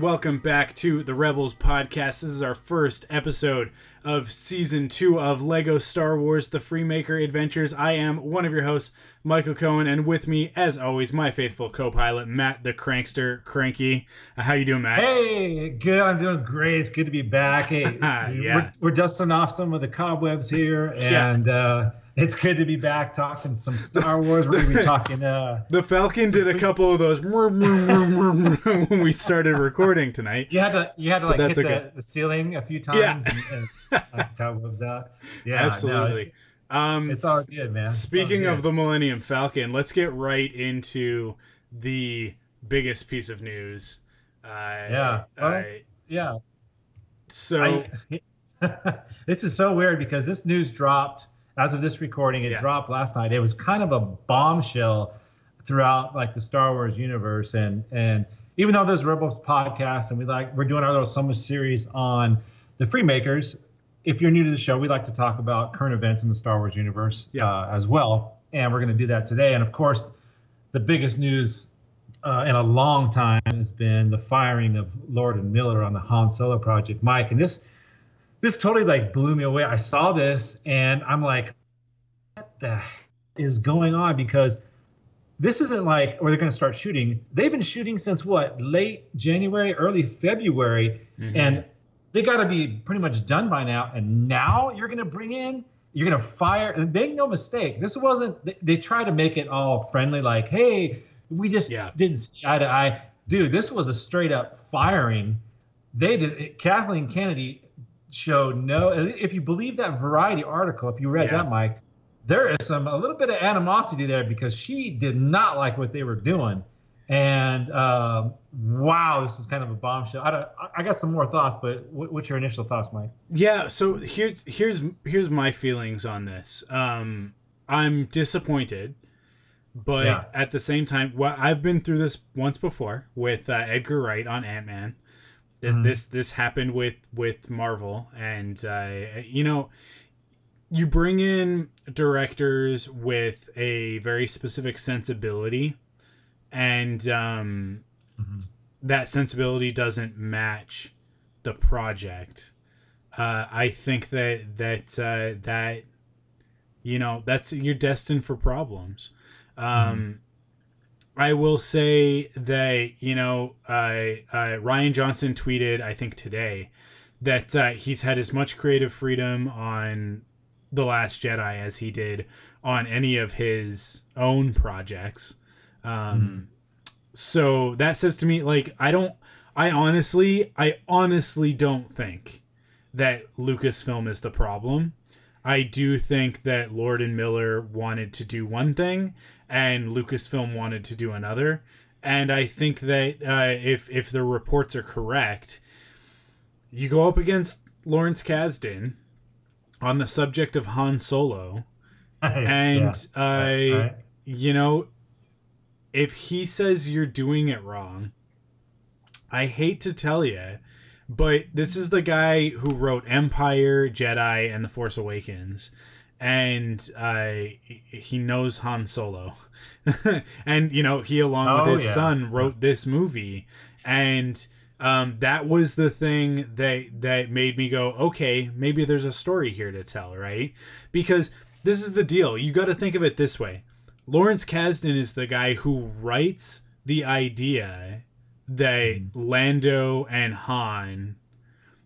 And welcome back to the Rebels podcast. This is our first episode of season two of Lego Star Wars: The Freemaker Adventures. I am one of your hosts, Michael Cohen, and with me, as always, my faithful co-pilot Matt the Crankster Cranky. Uh, how you doing, Matt? Hey, good. I'm doing great. It's good to be back. Hey, Yeah. we're, we're dusting off some of the cobwebs here, Yeah. and uh, it's good to be back talking some Star Wars. We're gonna be talking. Uh, The Falcon did a couple of those when we started recording tonight. you had to you had to like hit okay. the, the ceiling a few Yeah. times and, and cobwebs out. Yeah, no, Absolutely. it's, um, it's all good, man. Speaking of the Millennium Falcon, let's get right into the biggest piece of news. Uh, Yeah. Well, I- yeah. so I, this is so weird because this news dropped as of this recording. It Yeah. dropped last night. It was kind of a bombshell throughout like the Star Wars universe, and and even though there's Rebels podcast and we like we're doing our little summer series on the Freemakers. If you're new to the show, we like to talk about current events in the Star Wars universe Yeah. uh, as well, and we're going to do that today. And of course, the biggest news uh, in a long time has been the firing of Lord and Miller on the Han Solo project, Mike. And this this totally like blew me away. I saw this and I'm like, what the is going on? Because this isn't like where they're going to start shooting. They've been shooting since what late January, early February, Mhm. and they got to be pretty much done by now. And now you're going to bring in, you're going to fire. And make no mistake, this wasn't. They, they try to make it all friendly, like, hey, we just Yeah. didn't see eye to eye. Dude, this was a straight up firing. They did. Kathleen Kennedy showed no. If you believe that Variety article, if you read Yeah. that, Mike, there is some a little bit of animosity there because she did not like what they were doing. And um, wow, this is kind of a bombshell. I, don't, I- got some more thoughts, but what, what's your initial thoughts, Mike? yeah, so here's here's here's my feelings on this. Um, I'm disappointed, but Yeah. at the same time, well, I've been through this once before with uh, Edgar Wright on Ant Man. This, Mhm. this this happened with with Marvel, and uh, you know, you bring in directors with a very specific sensibility, and um, that sensibility doesn't match the project. Uh, I think that that uh, that you know that's you're destined for problems. Um, I will say that you know uh, uh, Rian Johnson tweeted I think today that uh, he's had as much creative freedom on the Last Jedi as he did on any of his own projects. Um, So that says to me, like, I don't, I honestly, I honestly don't think that Lucasfilm is the problem. I do think that Lord and Miller wanted to do one thing and Lucasfilm wanted to do another. And I think that uh, if if the reports are correct, you go up against Lawrence Kasdan on the subject of Han Solo, and Yeah. I, Right. you know, if he says you're doing it wrong, I hate to tell you, but this is the guy who wrote Empire, Jedi, and The Force Awakens, and uh, he knows Han Solo, and you know he along Oh, with his yeah. son wrote this movie, and um, that was the thing that that made me go, okay, maybe there's a story here to tell, right? Because this is the deal. You got to think of it this way: Lawrence Kasdan is the guy who writes the idea that Lando and Han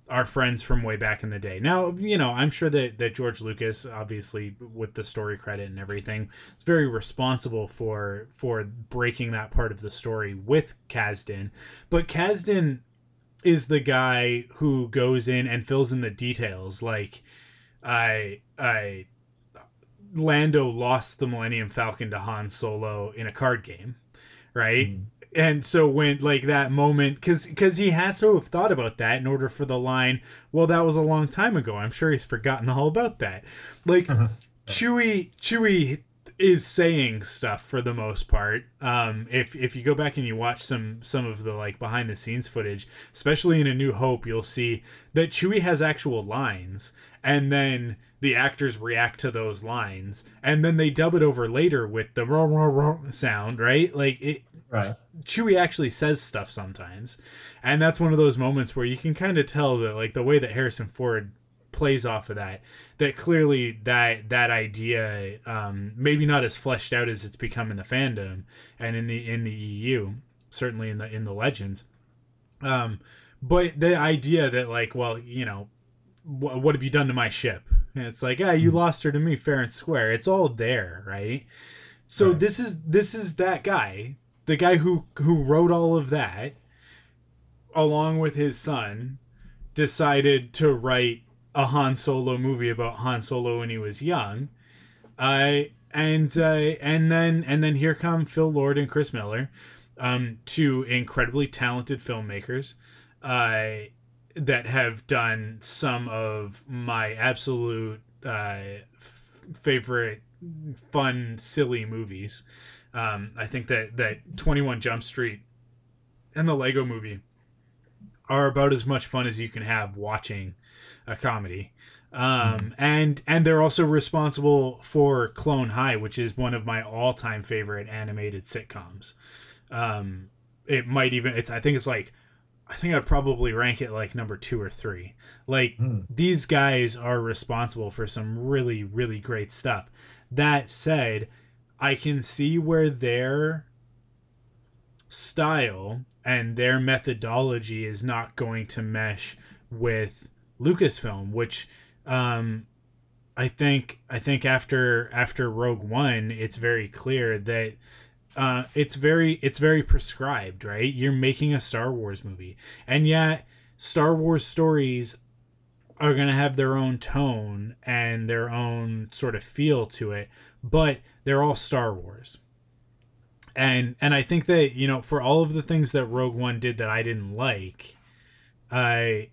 are friends from way back in the day. Now, you know, I'm sure that that George Lucas, obviously with the story credit and everything, is very responsible for for breaking that part of the story with Kasdan. But Kasdan is the guy who goes in and fills in the details like I I Lando lost the Millennium Falcon to Han Solo in a card game, right? Mm. And so when like that moment, because because he has to have thought about that in order for the line. Well, that was a long time ago. I'm sure he's forgotten all about that. Like uh-huh. Chewie, Chewie is saying stuff for the most part. Um, if if you go back and you watch some some of the like behind the scenes footage, especially in A New Hope, you'll see that Chewie has actual lines, and then the actors react to those lines, and then they dub it over later with the roar roar roar sound, right? Like it. Right. Chewie actually says stuff sometimes, and that's one of those moments where you can kind of tell that like the way that Harrison Ford plays off of that that clearly that that idea um maybe not as fleshed out as it's become in the fandom and in the in the EU certainly in the in the legends. Um but the idea that like well you know wh- what have you done to my ship? And it's like ah you lost her to me fair and square. It's all there right? So Right. this is this is that guy the guy who who wrote all of that along with his son decided to write a Han Solo movie about Han Solo when he was young. Uh, and uh, and then and then here come Phil Lord and Chris Miller, um, two incredibly talented filmmakers, uh, that have done some of my absolute uh, f- favorite fun silly movies. Um, I think that that Twenty One Jump Street and the Lego Movie are about as much fun as you can have watching a comedy. Um, and and they're also responsible for Clone High, which is one of my all-time favorite animated sitcoms. Um, it might even it's I think it's like I think I'd probably rank it like number two or three. Like Hmm. these guys are responsible for some really really great stuff. That said, I can see where their style and their methodology is not going to mesh with Lucasfilm, which um, I think I think after after Rogue One, it's very clear that uh, it's very it's very prescribed, right? You're making a Star Wars movie, and yet Star Wars stories are to have their own tone and their own sort of feel to it, but they're all Star Wars. And and I think that, you know, for all of the things that Rogue One did that I didn't like, I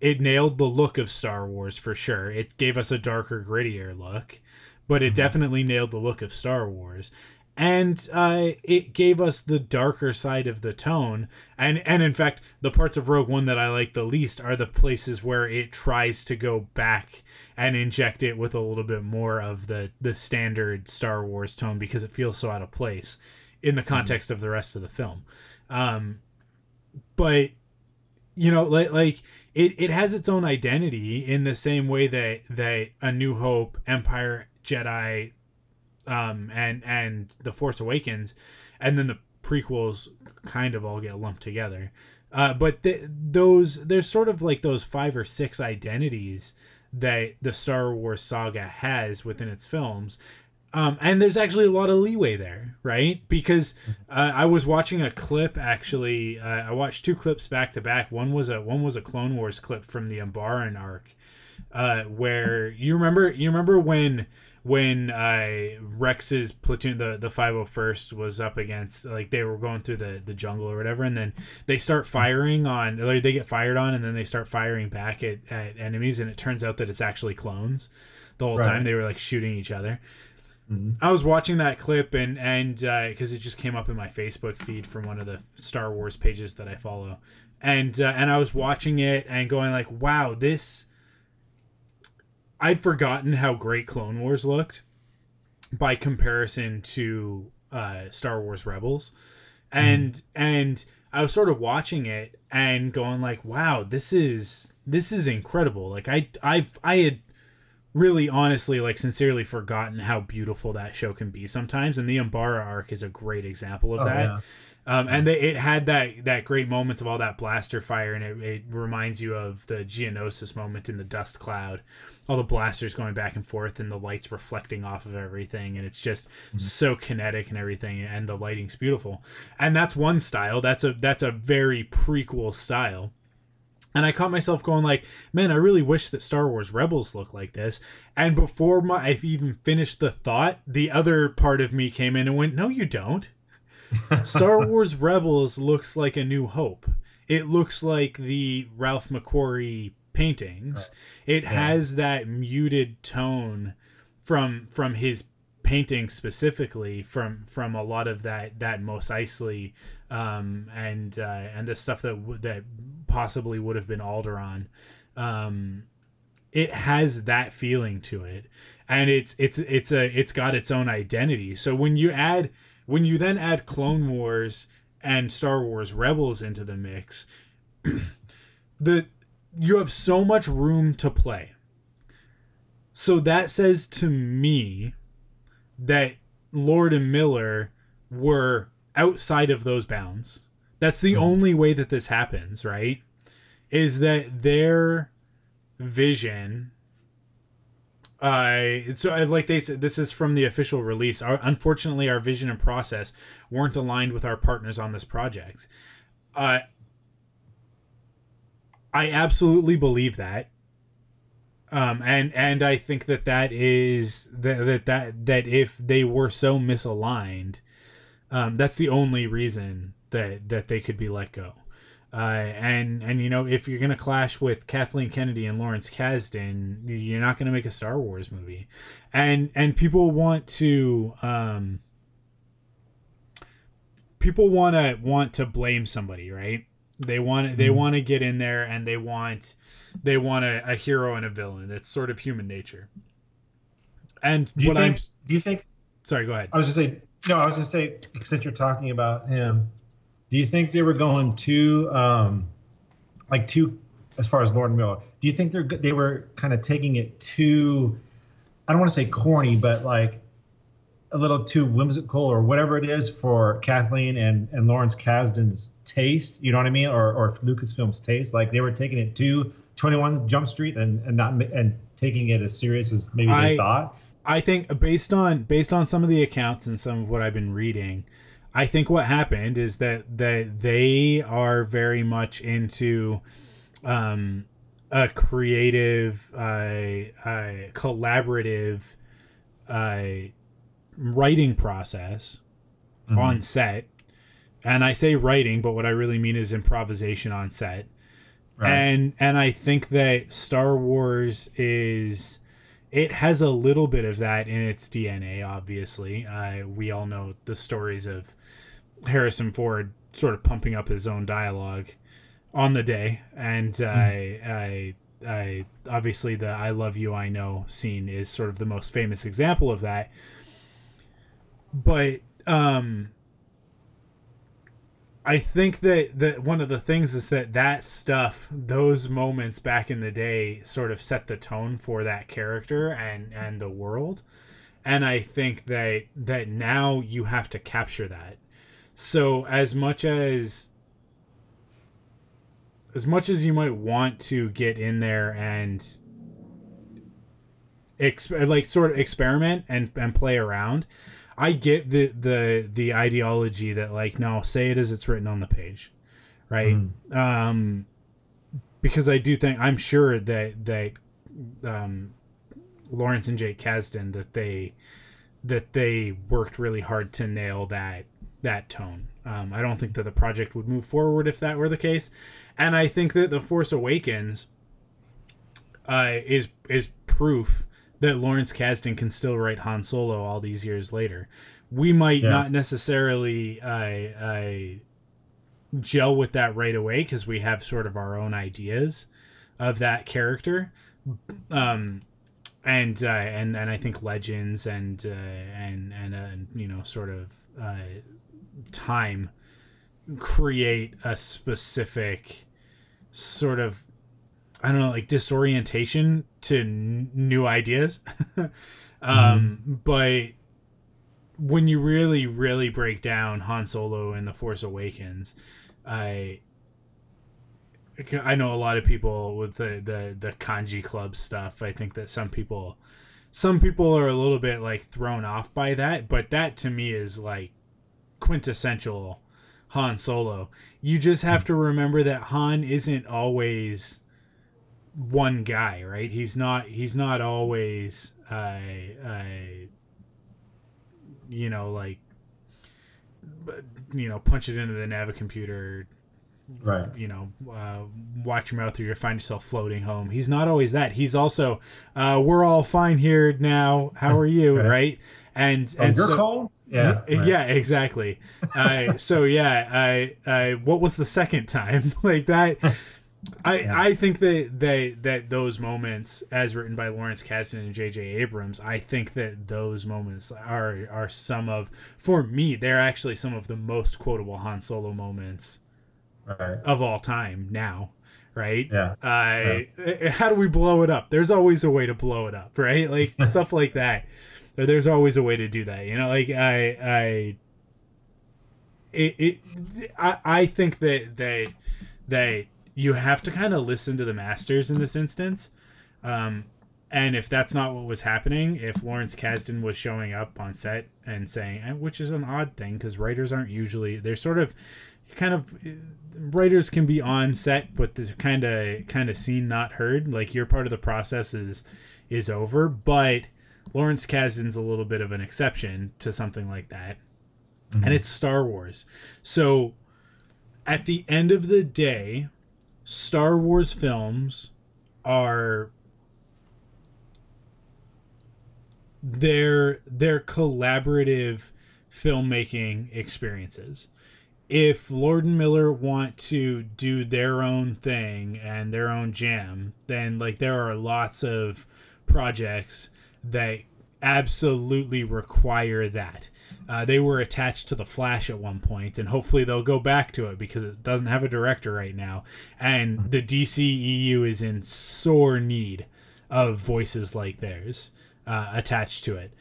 it nailed the look of Star Wars for sure. It gave us a darker, grittier look, but it definitely nailed the look of Star Wars. And uh, it gave us the darker side of the tone, and and in fact, the parts of Rogue One that I like the least are the places where it tries to go back and inject it with a little bit more of the the standard Star Wars tone because it feels so out of place in the context of the rest of the film. Um, but you know, like like it, it has its own identity in the same way that that A New Hope, Empire, Jedi, um, and and The Force Awakens, and then the prequels kind of all get lumped together. Uh, but th- those there's sort of like those five or six identities that the Star Wars saga has within its films. Um, and there's actually a lot of leeway there, right? Because uh, I was watching a clip actually. Uh, I watched two clips back to back. One was a one was a Clone Wars clip from the Umbaran arc, uh, where you remember you remember when when uh, Rex's platoon the the 501st was up against like they were going through the the jungle or whatever, and then they start firing on like they get fired on, and then they start firing back at, at enemies, and it turns out that it's actually clones. The whole Right. time they were like shooting each other I was watching that clip and and because it just came up in my Facebook feed from one of the Star Wars pages that I follow, and uh, and I was watching it and going like, wow, this. I'd forgotten how great Clone Wars looked, by comparison to uh, Star Wars Rebels, and mm. and I was sort of watching it and going like, wow, this is this is incredible. Like I I've I had really honestly like sincerely forgotten how beautiful that show can be sometimes and the Umbara arc is a great example of oh, that yeah. um, and they, it had that that great moment of all that blaster fire and it, it reminds you of the geonosis moment in the dust cloud all the blasters going back and forth and the lights reflecting off of everything and it's just mm-hmm. so kinetic and everything and the lighting's beautiful and that's one style that's a that's a very prequel style and I caught myself going like, man, I really wish that Star Wars Rebels looked like this. And before my I even finished the thought, the other part of me came in and went, no, you don't. Star Wars Rebels looks like a New Hope. It looks like the Ralph McQuarrie paintings. It yeah. has that muted tone from from his painting specifically from from a lot of that that Mos Eisley um, and uh, and the stuff that w- that possibly would have been Alderaan. Um, it has that feeling to it, and it's it's it's a it's got its own identity. So when you add when you then add Clone Wars and Star Wars Rebels into the mix, the you have so much room to play. So that says to me that Lord and Miller were outside of those bounds. That's the mm. only way that this happens, right? Is that their vision uh so like they said this is from the official release our, unfortunately our vision and process weren't aligned with our partners on this project uh i absolutely believe that um and and i think that that is that that that, that if they were so misaligned um that's the only reason that that they could be let go. Uh, and and you know if you're gonna clash with Kathleen Kennedy and Lawrence Kasdan, you're not gonna make a Star Wars movie, and and people want to um, people want to want to blame somebody, right? They want they mm-hmm. want to get in there and they want they want a, a hero and a villain. It's sort of human nature. And do what think, I'm do you think? Sorry, go ahead. I was just say no. I was gonna say since you're talking about him, do you think they were going too, um, like too, as far as Lord Miller? Do you think they're they were kind of taking it too? I don't want to say corny, but like a little too whimsical or whatever it is for Kathleen and, and Lawrence Kasdan's taste. You know what I mean? Or or Lucasfilm's taste. Like they were taking it to 21 Jump Street and and not and taking it as serious as maybe they I, thought. I think based on based on some of the accounts and some of what I've been reading, I think what happened is that that they are very much into um, a creative, uh, uh, collaborative uh, writing process mm-hmm. on set. And I say writing, but what I really mean is improvisation on set. Right. And and I think that Star Wars is it has a little bit of that in its DNA. Obviously, uh, we all know the stories of Harrison Ford sort of pumping up his own dialogue on the day, and mm. I, I, I obviously the "I love you, I know" scene is sort of the most famous example of that. But um, I think that that one of the things is that that stuff, those moments back in the day, sort of set the tone for that character and and the world, and I think that that now you have to capture that. So as much as as much as you might want to get in there and exp- like sort of experiment and and play around, I get the the the ideology that like no, say it as it's written on the page, right? Mm. Um, because I do think I'm sure that that um, Lawrence and Jake Kasdan that they that they worked really hard to nail that that tone. Um, I don't think that the project would move forward if that were the case, and I think that the Force Awakens uh, is is proof that Lawrence Kasdan can still write Han Solo all these years later. We might Yeah. not necessarily uh, uh, gel with that right away because we have sort of our own ideas of that character. Um, and uh, and and I think legends and uh, and and uh, you know sort of uh, time create a specific sort of I don't know like disorientation to n- new ideas. um, but when you really really break down Han Solo and the Force Awakens, I I know a lot of people with the the the Kanjiklub stuff. I think that some people some people are a little bit like thrown off by that, but that to me is like quintessential Han Solo. You just have to remember that Han isn't always one guy, right? He's not he's not always uh, uh you know like you know punch it into the nav computer Right. you know, uh, watch your mouth or you'll find yourself floating home. He's not always that. He's also, uh, we're all fine here now. How are you? Right. right. And, Oh, and you're so, cold? Yeah. yeah, right. exactly. uh, so yeah, I, I, what was the second time like that? I, Yeah. I think that they that those moments, as written by Lawrence Kasdan and J.J. Abrams, I think that those moments are are some of, for me, they're actually some of the most quotable Han Solo moments Right. of all time now, right? Yeah. Uh, How do we blow it up? There's always a way to blow it up, right? Like stuff like that. There's always a way to do that. You know, like I, I, it, it I, I think that that that you have to kind of listen to the masters in this instance. Um, and if that's not what was happening, if Lawrence Kasdan was showing up on set and saying, eh, which is an odd thing because writers aren't usually they're sort of kind of eh, writers can be on set, but they're kind of kind of seen not heard. Like your part of the process is is over, but Lawrence Kasdan's a little bit of an exception to something like that, and mm-hmm. it's Star Wars. So at the end of the day, Star Wars films are they're they're collaborative filmmaking experiences. If Lord and Miller want to do their own thing and their own jam, then like there are lots of projects that absolutely require that. Uh, they were attached to the Flash at one point, and hopefully they'll go back to it because it doesn't have a director right now. And the DCEU is in sore need of voices like theirs uh, attached to it.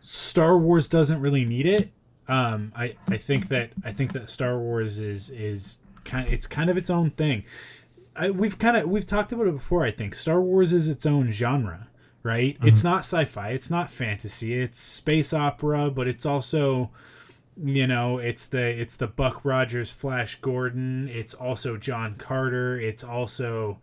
Star Wars doesn't really need it. Um, I, I think that I think that Star Wars is is kind it's kind of its own thing. I, we've kind of we've talked about it before. I think Star Wars is its own genre, right? It's not sci-fi, it's not fantasy, it's space opera, but it's also you know it's the it's the Buck Rogers, Flash Gordon. It's also John Carter. It's also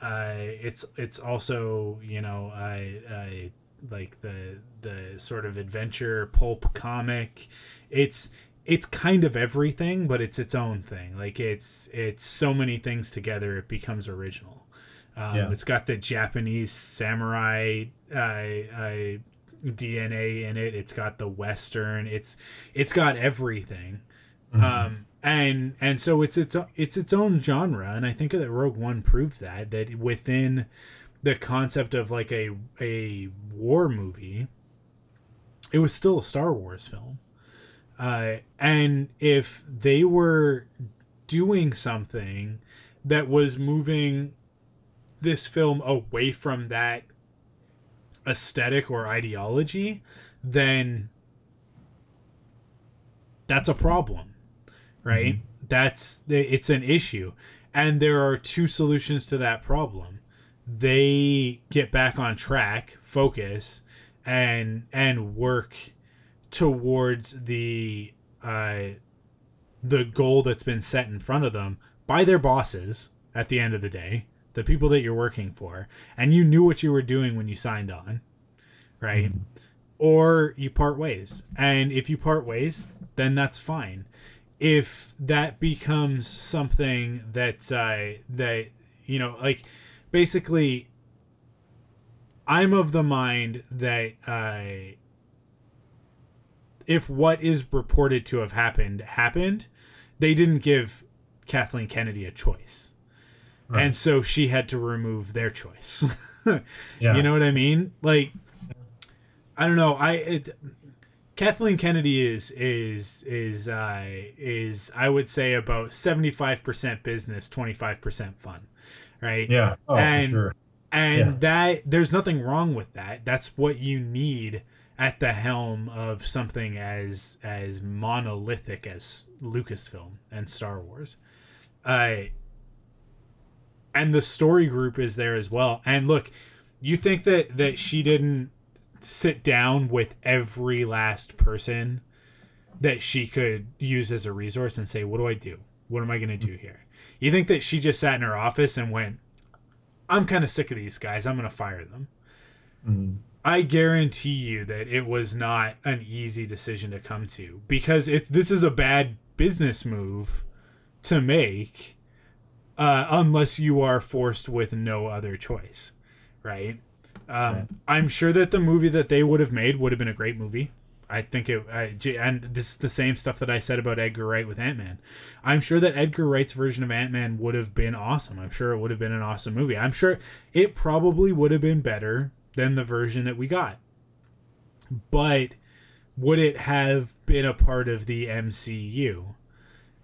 uh, it's it's also you know I I like the the sort of adventure pulp comic. It's it's kind of everything, but it's its own thing. Like it's it's so many things together, it becomes original. Um, Yeah. It's got the Japanese samurai uh, uh, DNA in it. It's got the Western. It's it's got everything. Um, and and so it's its it's its own genre, and I think that Rogue One proved that that within the concept of like a a war movie, it was still a Star Wars film. Uh, and if they were doing something that was moving this film away from that aesthetic or ideology, then that's a problem, right? That's it's an issue, and there are two solutions to that problem. They get back on track, focus, and and work towards the uh, the goal that's been set in front of them by their bosses at the end of the day, the people that you're working for, and you knew what you were doing when you signed on, right? Or you part ways. And if you part ways, then that's fine. If that becomes something that uh, that you know, like basically I'm of the mind that uh, if what is reported to have happened happened, they didn't give Kathleen Kennedy a choice. Right. And so she had to remove their choice. yeah. You know what I mean? Like I don't know. I it, Kathleen Kennedy is is is uh, is I would say about seventy five percent business, twenty five percent fun, right? Yeah, oh, and sure. and yeah. that there's nothing wrong with that. That's what you need at the helm of something as as monolithic as Lucasfilm and Star Wars. Uh, and the story group is there as well. And look, you think that that she didn't sit down with every last person that she could use as a resource and say, "What do I do? What am I going to do here?" You think that she just sat in her office and went, "I'm kind of sick of these guys. I'm going to fire them." Mm-hmm. I guarantee you that it was not an easy decision to come to because if this is a bad business move to make, uh, unless you are forced with no other choice, right? Um, right. I'm sure that the movie that they would have made would have been a great movie. I think it, I, and this is the same stuff that I said about Edgar Wright with Ant Man. I'm sure that Edgar Wright's version of Ant Man would have been awesome. I'm sure it would have been an awesome movie. I'm sure it probably would have been better than the version that we got. But would it have been a part of the MCU?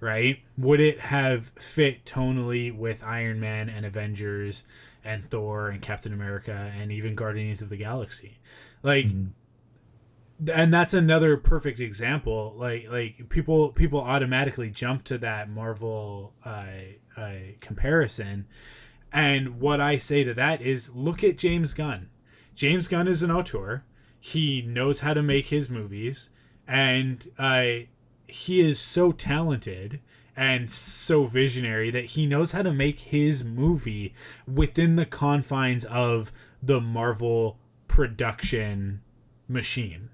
Right? Would it have fit tonally with Iron Man and Avengers and Thor and Captain America and even Guardians of the Galaxy. Like mm-hmm. and that's another perfect example. Like like people people automatically jump to that Marvel uh, uh, comparison. And what I say to that is look at James Gunn. James Gunn is an auteur. He knows how to make his movies and uh, he is so talented and so visionary that he knows how to make his movie within the confines of the Marvel production machine.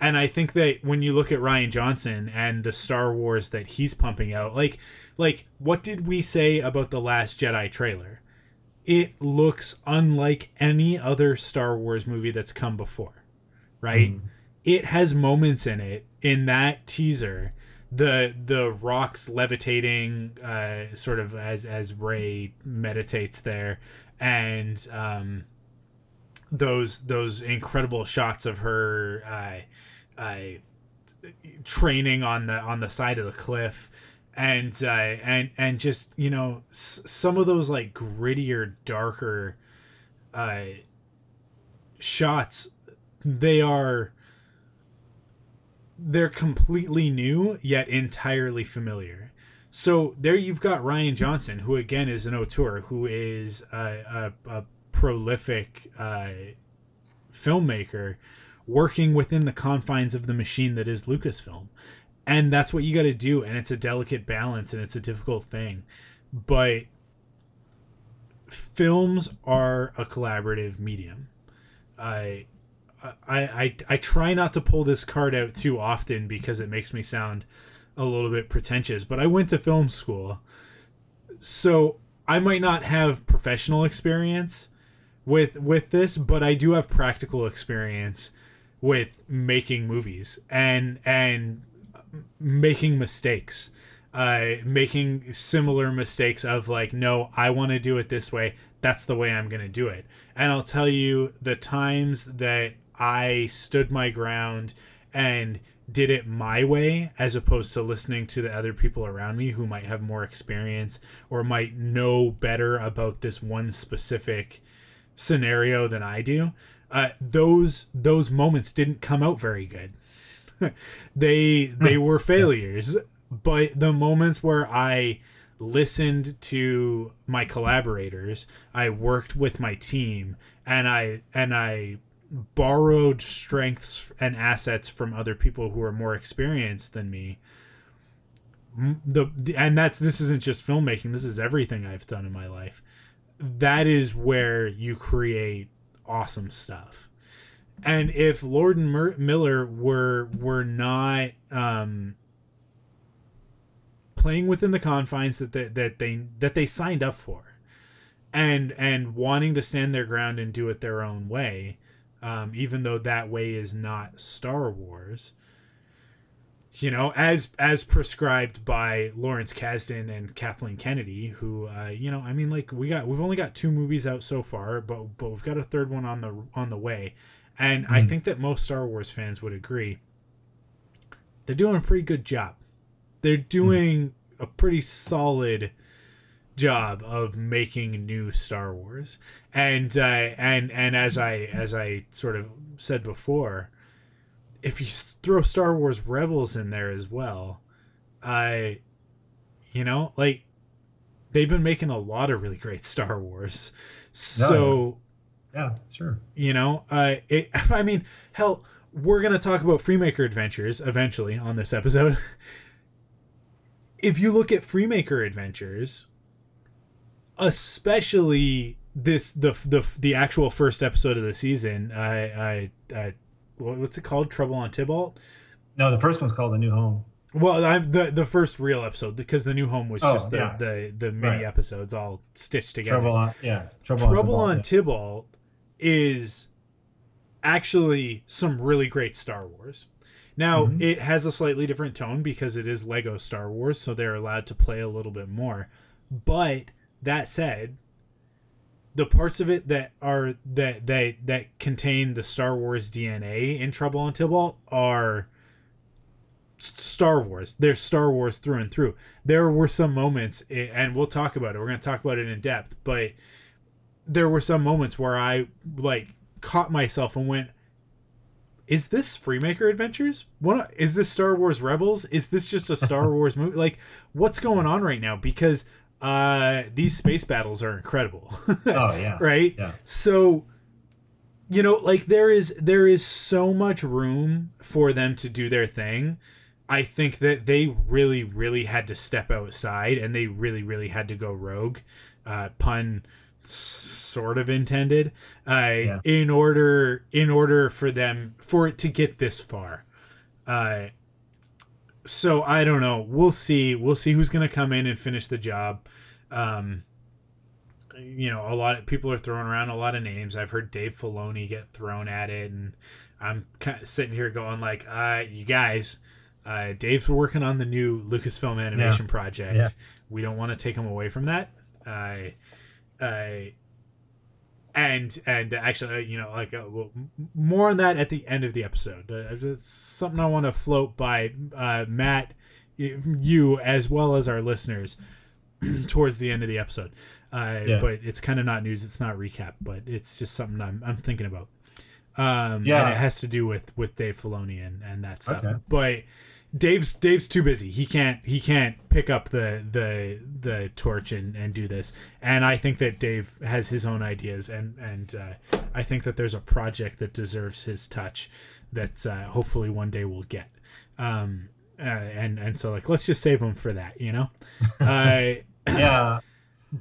And I think that when you look at Rian Johnson and the Star Wars that he's pumping out, like like what did we say about the last Jedi trailer? It looks unlike any other Star Wars movie that's come before. Right? Mm. It has moments in it in that teaser the the rocks levitating uh, sort of as as Rey meditates there, and um, those those incredible shots of her uh, uh, training on the on the side of the cliff and uh, and and just you know s- some of those like grittier darker uh, shots they are they're completely new yet entirely familiar. So there you've got Rian Johnson, who again is an auteur, who is a, a, a prolific uh, filmmaker, working within the confines of the machine that is Lucasfilm, and that's what you got to do. And it's a delicate balance, and it's a difficult thing, but films are a collaborative medium. I I, I I try not to pull this card out too often because it makes me sound a little bit pretentious, but I went to film school. So I might not have professional experience with with this, but I do have practical experience with making movies and and making mistakes. Uh, making similar mistakes of like, no, I want to do it this way. That's the way I'm going to do it. And I'll tell you the times that I stood my ground and did it my way as opposed to listening to the other people around me who might have more experience or might know better about this one specific scenario than I do. Uh, those those moments didn't come out very good. they they were failures, but the moments where I listened to my collaborators, I worked with my team, and I and I borrowed strengths and assets from other people who are more experienced than me. The, the, and that's this isn't just filmmaking this is everything i've done in my life. That is where you create awesome stuff. And if lord and Mer- miller were were not um playing within the confines that they, that they that they signed up for and and wanting to stand their ground and do it their own way, um, even though that way is not Star Wars. You know, as as prescribed by Lawrence Kasdan and Kathleen Kennedy, who, uh, you know, I mean, like we got we've only got two movies out so far, but but we've got a third one on the on the way, and I think that most Star Wars fans would agree. They're doing a pretty good job. They're doing a pretty solid job of making new Star Wars. And uh, and and as I as I sort of said before, if you throw Star Wars Rebels in there as well, I you know, like they've been making a lot of really great Star Wars. So, Yeah, sure. you know, uh it I mean, hell, we're going to talk about Freemaker Adventures eventually on this episode. if you look at Freemaker Adventures, especially this the the the actual first episode of the season, I I, I what's it called? Trouble on Tibault. No, the first one's called The New Home. Well, I, the the first real episode because the new home was Oh, just the, yeah. the the mini Right. episodes all stitched together. Trouble on, yeah. Trouble, Trouble on, on Tibault, Tibault is actually some really great Star Wars. Now, Mhm. it has a slightly different tone because it is Lego Star Wars, so they're allowed to play a little bit more. But that said, the parts of it that are that that that contain the Star Wars DNA in Trouble on Tibault are Star Wars. They're Star Wars through and through. There were some moments, and we'll talk about it. We're going to talk about it in depth, but there were some moments where I like caught myself and went, "Is this Freemaker Adventures? What is this Star Wars Rebels? Is this just a Star Wars movie? Like, what's going on right now?" Because uh, these space battles are incredible. Oh yeah. right? Yeah. So you know, like there is there is so much room for them to do their thing. I think that they really, really had to step outside and they really, really had to go rogue. Uh, pun sort of intended. Uh, in order in order for them for it to get this far. Uh so I don't know. We'll see. We'll see who's going to come in and finish the job. Um, you know, a lot of people are throwing around a lot of names. I've heard Dave Filoni get thrown at it, and I'm kind of sitting here going like, uh, you guys, uh, Dave's working on the new Lucasfilm animation project. Yeah. We don't want to take him away from that. I, I, and and actually, you know, like uh, well, more on that at the end of the episode. Uh, it's something I want to float by uh, Matt, you as well as our listeners towards the end of the episode. Uh, Yeah. But it's kind of not news. It's not recap, but it's just something I'm, I'm thinking about. Um, Yeah. and it has to do with with Dave Filoni and, and that stuff. Okay. But Dave's Dave's too busy. He can't he can't pick up the the the torch and, and do this. And I think that Dave has his own ideas and and uh, I think that there's a project that deserves his touch that uh, hopefully one day we'll get. Um, uh, and and so like let's just save him for that, you know. Uh, yeah.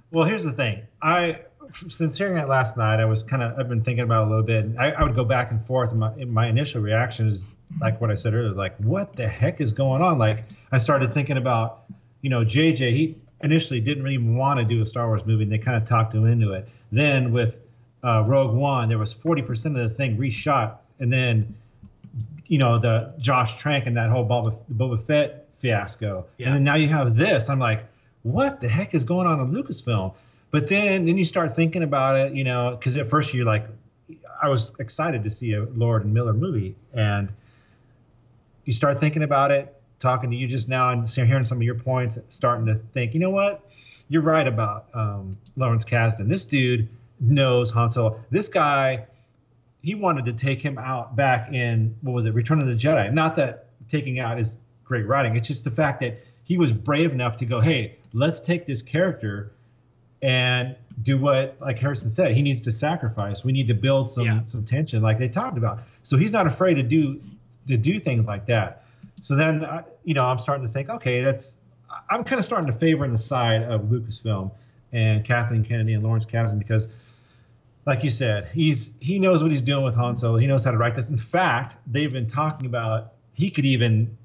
Well, here's the thing. I since hearing it last night, I was kind of I've been thinking about it a little bit. And I, I would go back and forth. And my my initial reaction is like what I said earlier, like what the heck is going on? Like I started thinking about, you know, JJ. He initially didn't even want to do a Star Wars movie, and they kind of talked him into it. Then with uh, Rogue One, there was 40% of the thing reshot, and then you know the Josh Trank and that whole Boba, Boba Fett fiasco, Yeah. and then now you have this. I'm like, what the heck is going on in Lucasfilm? But then then you start thinking about it, you know, because at first you're like, I was excited to see a Lord and Miller movie, and you start thinking about it, talking to you just now, and hearing some of your points, starting to think, you know what, you're right about um, Lawrence Kasdan. This dude knows Han Solo. This guy, he wanted to take him out back in what was it, Return of the Jedi. Not that taking out is great writing. It's just the fact that he was brave enough to go, hey, let's take this character and do what like Harrison said. He needs to sacrifice. We need to build some Yeah. some tension, like they talked about. So he's not afraid to do to do things like that. So then, uh, you know, I'm starting to think, okay, that's I'm kind of starting to favor in the side of Lucasfilm and Kathleen Kennedy and Lawrence Kasdan because, like you said, he's he knows what he's doing with Han Solo. He knows how to write this. In fact, they've been talking about he could even,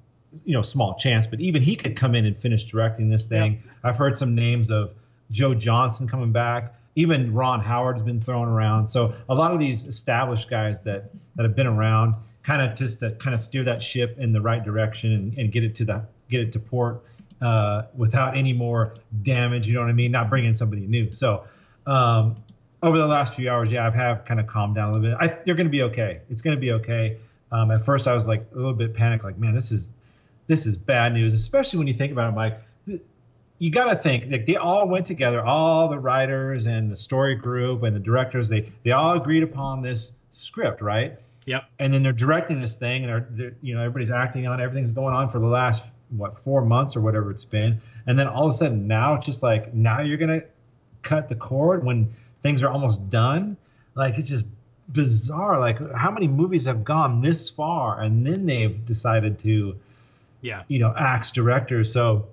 you know, small chance, but even he could come in and finish directing this thing. I've heard some names of Joe Johnston coming back. even Ron Howard's been thrown around. So a lot of these established guys that that have been around, kind of just to kind of steer that ship in the right direction and, and get it to the get it to port uh, without any more damage. You know what I mean? Not bringing somebody new. So um, over the last few hours, yeah, I've have kind of calmed down a little bit. I, they're going to be okay. It's going to be okay. Um, at first, I was like a little bit panicked, like, man, this is this is bad news, especially when you think about it, Mike you got to think like they all went together all the writers and the story group and the directors they they all agreed upon this script right? Yep. And then they're directing this thing and they're, they're, you know everybody's acting on everything's going on for the last what four months or whatever it's been. And then all of a sudden now it's just like now you're gonna cut the cord when things are almost done? Like it's just bizarre like how many movies have gone this far and then they've decided to yeah. you know axe directors? So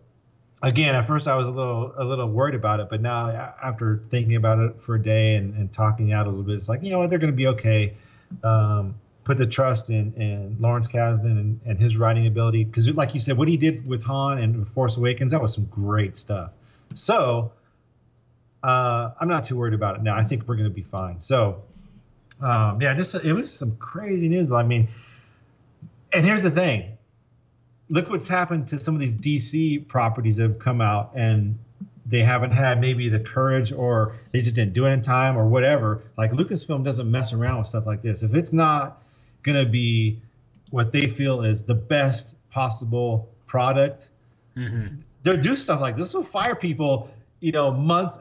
again, at first I was a little a little worried about it, but now after thinking about it for a day and, and talking out a little bit, it's like you know what they're going to be okay. Um, put the trust in in Lawrence Kasdan and, and his writing ability because, like you said, what he did with Han and Force Awakens, that was some great stuff. So uh, I'm not too worried about it now. I think we're going to be fine. So um, yeah, just it was some crazy news. I mean, and here's the thing look what's happened to some of these DC properties that have come out and they haven't had maybe the courage or they just didn't do it in time or whatever. Like Lucasfilm doesn't mess around with stuff like this. If it's not going to be what they feel is the best possible product, mm-hmm. they'll do stuff like this. Will fire people, you know, months,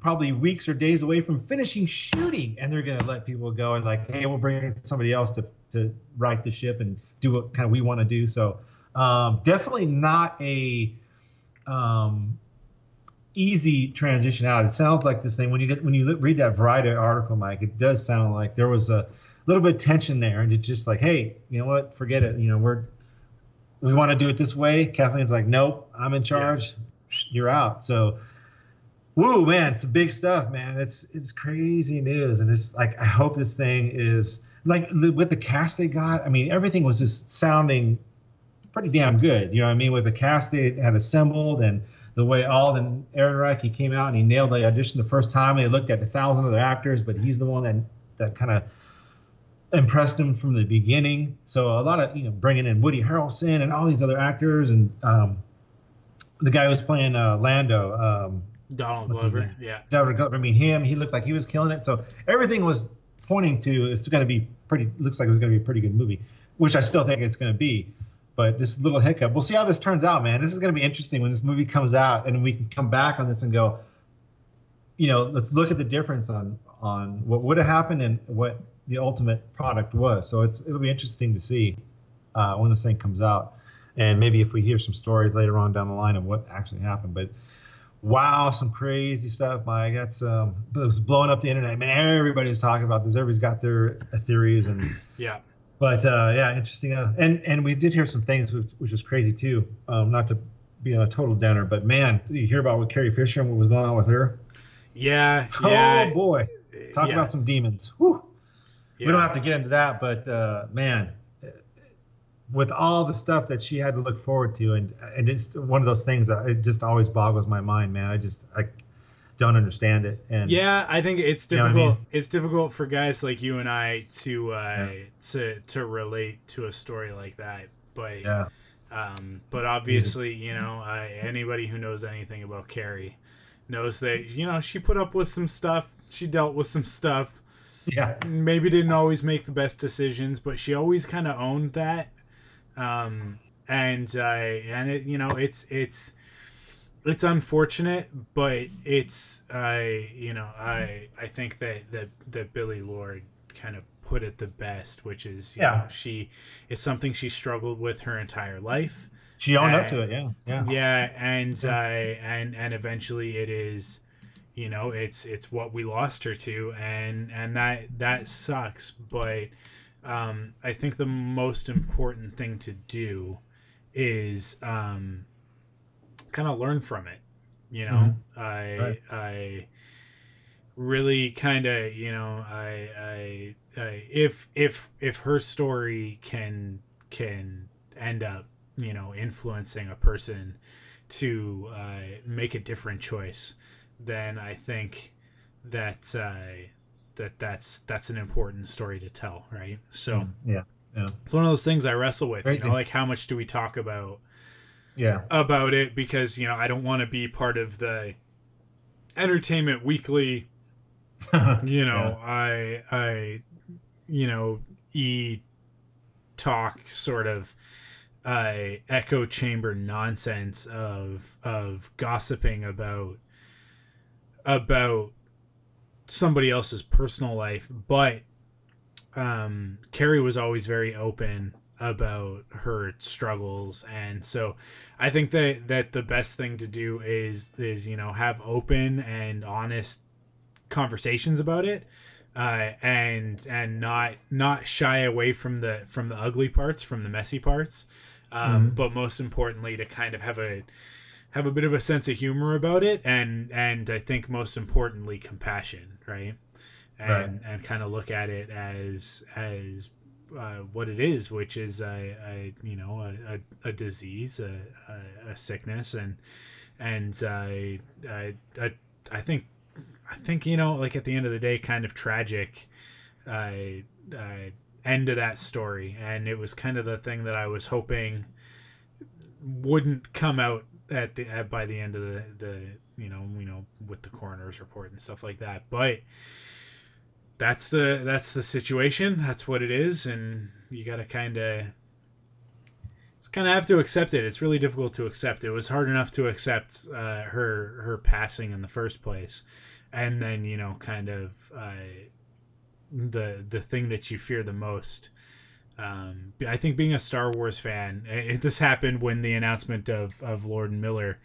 probably weeks or days away from finishing shooting, and they're going to let people go and like, hey, we'll bring somebody else to to right the ship and do what kind of we want to do. So um, definitely not a um, easy transition out. It sounds like this thing when you get when you read that Variety article, Mike. It does sound like there was a little bit of tension there, and it's just like, hey, you know what? Forget it. You know, we're we want to do it this way. Kathleen's like, nope, I'm in charge. Yeah. You're out. So, woo, man, it's big stuff, man. It's it's crazy news, and it's like I hope this thing is like with the cast they got. I mean, everything was just sounding pretty damn good. You know what I mean? With the cast they had assembled and the way Alden Ehrenreich he came out and he nailed the audition the first time. They looked at a thousand other actors, but he's the one that that kind of impressed him from the beginning. So a lot of you know bringing in Woody Harrelson and all these other actors and um, the guy who was playing uh, Lando. Um, Donald Glover, yeah. Donald Glover. I mean, him. He looked like he was killing it. So everything was pointing to it's going to be pretty. Looks like it was going to be a pretty good movie, which I still think it's going to be but this little hiccup. We'll see how this turns out, man. This is going to be interesting when this movie comes out, and we can come back on this and go, you know, let's look at the difference on on what would have happened and what the ultimate product was. So it's it'll be interesting to see uh, when this thing comes out, and maybe if we hear some stories later on down the line of what actually happened. But wow, some crazy stuff, Mike. That's um, it was blowing up the internet. Man, everybody's talking about this. Everybody's got their theories and yeah but uh, yeah, interesting. Uh, and and we did hear some things which, which was crazy too. Um, not to be a total downer, but man, did you hear about what Carrie Fisher and what was going on with her? Yeah. yeah. Oh boy, talk yeah. about some demons. Whew. Yeah. We don't have to get into that, but uh, man, with all the stuff that she had to look forward to, and and it's one of those things that it just always boggles my mind, man. I just I don't understand it. And yeah, I think it's difficult. You know I mean? It's difficult for guys like you and I to uh, yeah. to to relate to a story like that. But yeah. Um, but obviously, you know, uh, anybody who knows anything about Carrie knows that you know she put up with some stuff. She dealt with some stuff. Yeah. Maybe didn't always make the best decisions, but she always kind of owned that. Um, and uh, and it, you know, it's it's it's unfortunate, but it's I you know I I think that that that Billie Lourd kind of put it the best, which is yeah know, she it's something she struggled with her entire life. She owned and, up to it, yeah, yeah, yeah, and yeah. I and and eventually it is, you know, it's it's what we lost her to, and and that that sucks, but um, I think the most important thing to do is um kind of learn from it. You know, mm-hmm. I right. I really kind of you know I, I I if if if her story can can end up you know influencing a person to uh, make a different choice, then I think that uh, that that's that's an important story to tell, right? So Mm, yeah, yeah, it's one of those things I wrestle with. You know, like how much do we talk about yeah. about it because you know I don't want to be part of the Entertainment Weekly. You know, I I you know e talk sort of uh, echo chamber nonsense of of gossiping about about somebody else's personal life, but um, Carrie was always very open about her struggles, and so I think that that the best thing to do is is you know have open and honest conversations about it uh, and and not not shy away from the from the ugly parts from the messy parts. Um, Mhm. but most importantly to kind of have a have a bit of a sense of humor about it and and I think most importantly compassion right? And and kind of look at it as as uh, what it is which is a, a you know a, a, a disease a, a, sickness and and I, I I think I think you know like at the end of the day kind of tragic uh, uh, end to that story. And it was kind of the thing that I was hoping wouldn't come out at the at, by the end of the the you know you know with the coroner's report and stuff like that. But that's the that's the situation. That's what it is. And you got to kind of it's kind of have to accept it. It's really difficult to accept. It was hard enough to accept uh, her her passing in the first place. And then you know kind of uh, the the thing that you fear the most. Um, I think being a Star Wars fan, it, this happened when the announcement of, of Lord Miller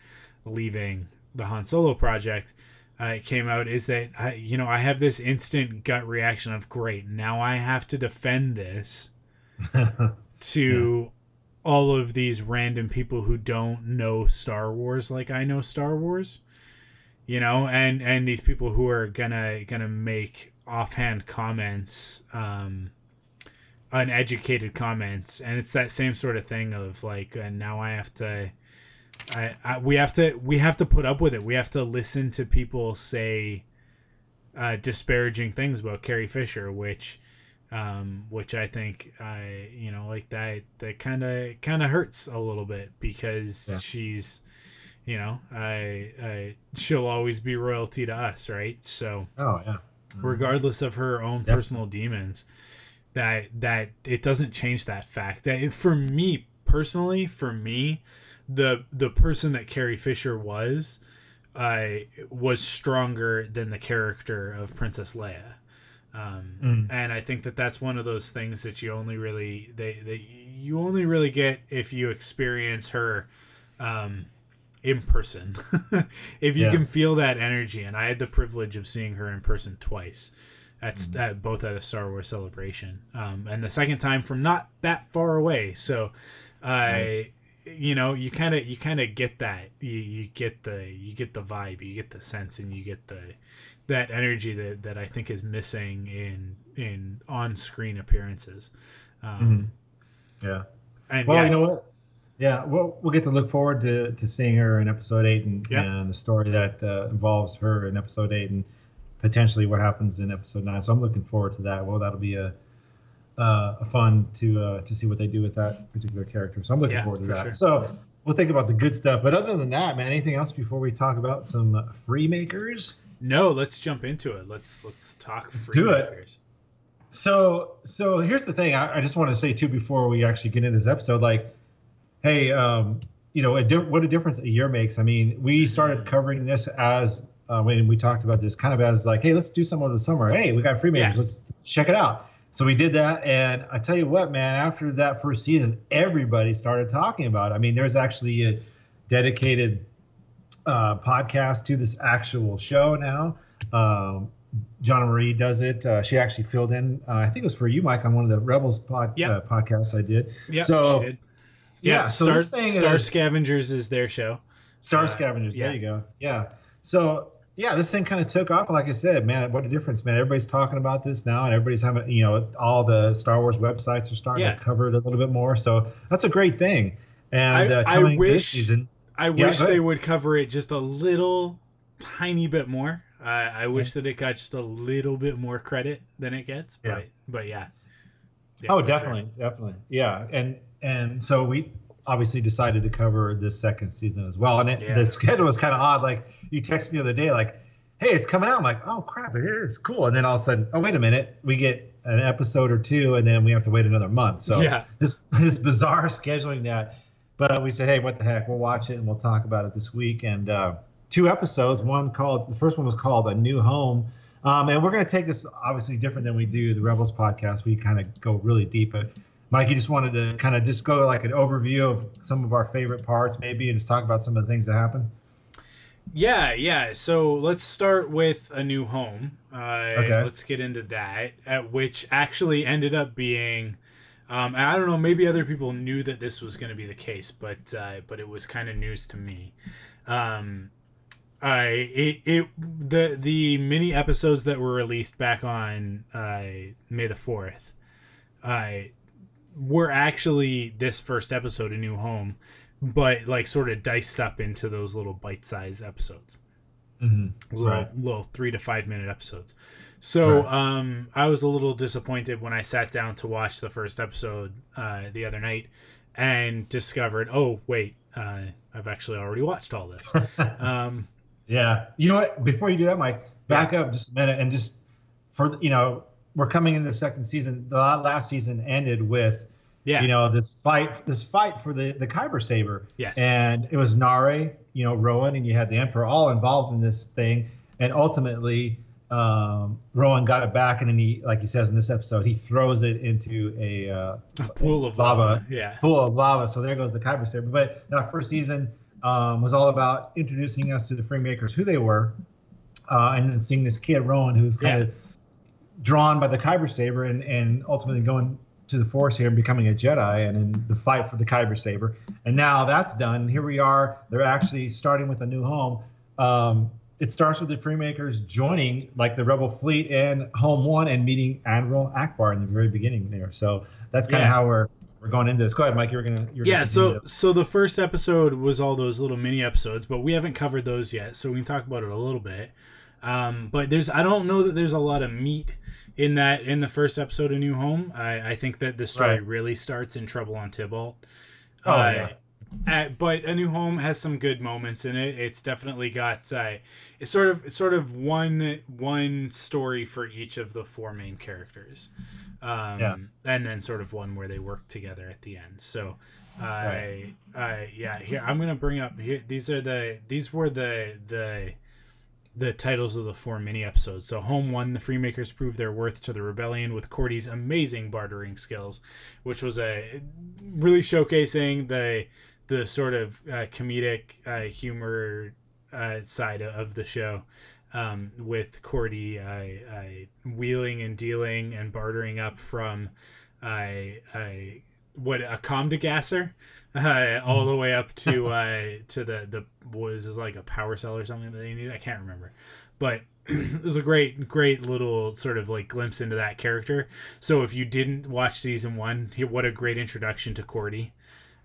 leaving the Han Solo project uh, came out. Is that I, you know I have this instant gut reaction of great. Now I have to defend this to all of these random people who don't know Star Wars like I know Star Wars. You know, and and these people who are gonna gonna make offhand comments. Um, uneducated comments and it's that same sort of thing of like and now i have to I, I we have to we have to put up with it we have to listen to people say uh disparaging things about carrie fisher which um which i think i you know like that that kind of kind of hurts a little bit because Yeah. she's you know I, I she'll always be royalty to us right so oh yeah. regardless of her own Yep. personal demons that that it doesn't change that fact that it, for me personally for me the the person that carrie fisher was uh, was stronger than the character of princess leia um, Mm. and i think that that's one of those things that you only really they, they you only really get if you experience her um, in person if you Yeah. can feel that energy and i had the privilege of seeing her in person twice at, Mm-hmm. at both at a star wars celebration um, and the second time from not that far away so i Nice. You know you kind of you kind of get that you, you get the you get the vibe you get the sense and you get the that energy that, that i think is missing in in on-screen appearances um, Yeah. and Well, yeah, you know what? Yeah, we'll we'll get to look forward to, to seeing her in episode eight and, Yeah. and the story that uh, involves her in episode eight and potentially what happens in episode nine. So I'm looking forward to that. Well, that'll be a uh, a fun to uh, to see what they do with that particular character. So I'm looking Yeah, forward to for that. sure. So we'll think about the good stuff. But other than that, man, anything else before we talk about some free makers? no let's jump into it let's let's talk Let's free do it. So so here's the thing. I, I just want to say too before we actually get into this episode, like, hey, um, you know, a di- what a difference a year makes. I mean, we started covering this as uh, when we talked about this, kind of as like, hey, let's do some over the summer. Hey, we got free makers. Yeah. Let's check it out. So we did that, and I tell you what, man. After that first season, everybody started talking about. it. I mean, there's actually a dedicated uh, podcast to this actual show now. Um, John Marie does it. Uh, she actually filled in. Uh, I think it was for you, Mike, on one of the Rebels pod, Yep. uh, podcasts I did. yeah So- she did Yeah, yeah, so Star, Star is- Scavengers is their show. Star Uh, Scavengers. yeah. There you go. Yeah. So yeah, this thing kind of took off. Like I said, man, what a difference, man. Everybody's talking about this now, and everybody's having, you know, all the Star Wars websites are starting Yeah. to cover it a little bit more. So that's a great thing. And I- uh, I wish- season, I Yeah, wish they would cover it just a little tiny bit more. I, I wish that it got just a little bit more credit than it gets, but Yeah. but yeah. Yeah, oh, for sure. definitely, definitely, yeah. And and so we obviously decided to cover this second season as well. And it, Yeah. the schedule was kind of odd. Like you texted me the other day, like, "Hey, it's coming out." I'm like, "Oh crap, it is cool." And then all of a sudden, oh wait a minute, we get an episode or two, and then we have to wait another month. So Yeah. this this bizarre scheduling that. But we said, hey, what the heck? We'll watch it and we'll talk about it this week. And uh, two episodes. One called the first one was called A New Home. Um, and we're going to take this obviously different than we do the Rebels podcast. We kind of go really deep. But Mike, you just wanted to kind of just go like an overview of some of our favorite parts, maybe, and just talk about some of the things that happen. Yeah, yeah. So let's start with a new home. Uh, Okay. Let's get into that, at which actually ended up being. Um, I don't know. Maybe other people knew that this was going to be the case, but uh, but it was kind of news to me. Um, I it, it the the mini episodes that were released back on uh, May the fourth, I were actually this first episode, a new home, but like sort of diced up into those little bite-sized episodes Mm-hmm. little, Right. little three to five minute episodes. So Right. um, I was a little disappointed when I sat down to watch the first episode uh, the other night and discovered, oh wait, uh, I've actually already watched all this. um, Yeah. You know what? Before you do that, Mike, back up just a minute and just for you know, we're coming into the second season. The last season ended with yeah, you know this fight this fight for the the kyber saber yes, and it was Naare you know rowan and you had the emperor all involved in this thing and ultimately um, rowan got it back and then he like he says in this episode he throws it into a uh, a pool of lava. lava. Yeah, pool of lava so there goes the kyber saber but that first season um, was all about introducing us to the freemakers who they were uh, and then seeing this kid rowan who's kind Yeah. of drawn by the kyber saber and, and ultimately going to the force here and becoming a jedi and in the fight for the kyber saber. And now that's done. Here we are. They're actually starting with a new home. Um, it starts with the freemakers joining like the rebel fleet and home one and meeting admiral ackbar in the very beginning there. So that's kind of Yeah. how we're we're going into this. Go ahead mike. You were gonna you were yeah. gonna So so the first episode was all those little mini episodes, but we haven't covered those yet, so we can talk about it a little bit. Um, but there's I don't know that there's a lot of meat in that in the first episode of New Home. I, I think that the story Right. really starts in Trouble on Tibault. Oh, Uh, yeah. uh, but A New Home has some good moments in it. It's definitely got uh, it's sort of it's sort of one one story for each of the four main characters, um, Yeah. and then sort of one where they work together at the end. So, I Right. I yeah here I'm gonna bring up here these are the these were the the the titles of the four mini episodes. So, Home One, the Freemakers prove their worth to the rebellion with Kordi's amazing bartering skills, which was a really showcasing the the sort of uh, comedic uh, humor uh, side of the show. Um, with Kordi uh, uh, wheeling and dealing and bartering up from uh, uh, what a comdegasser uh, all the way up to uh, to the the was is like a power cell or something that they need. I can't remember, but it was a great great little sort of like glimpse into that character. So if you didn't watch season one, what a great introduction to Kordi,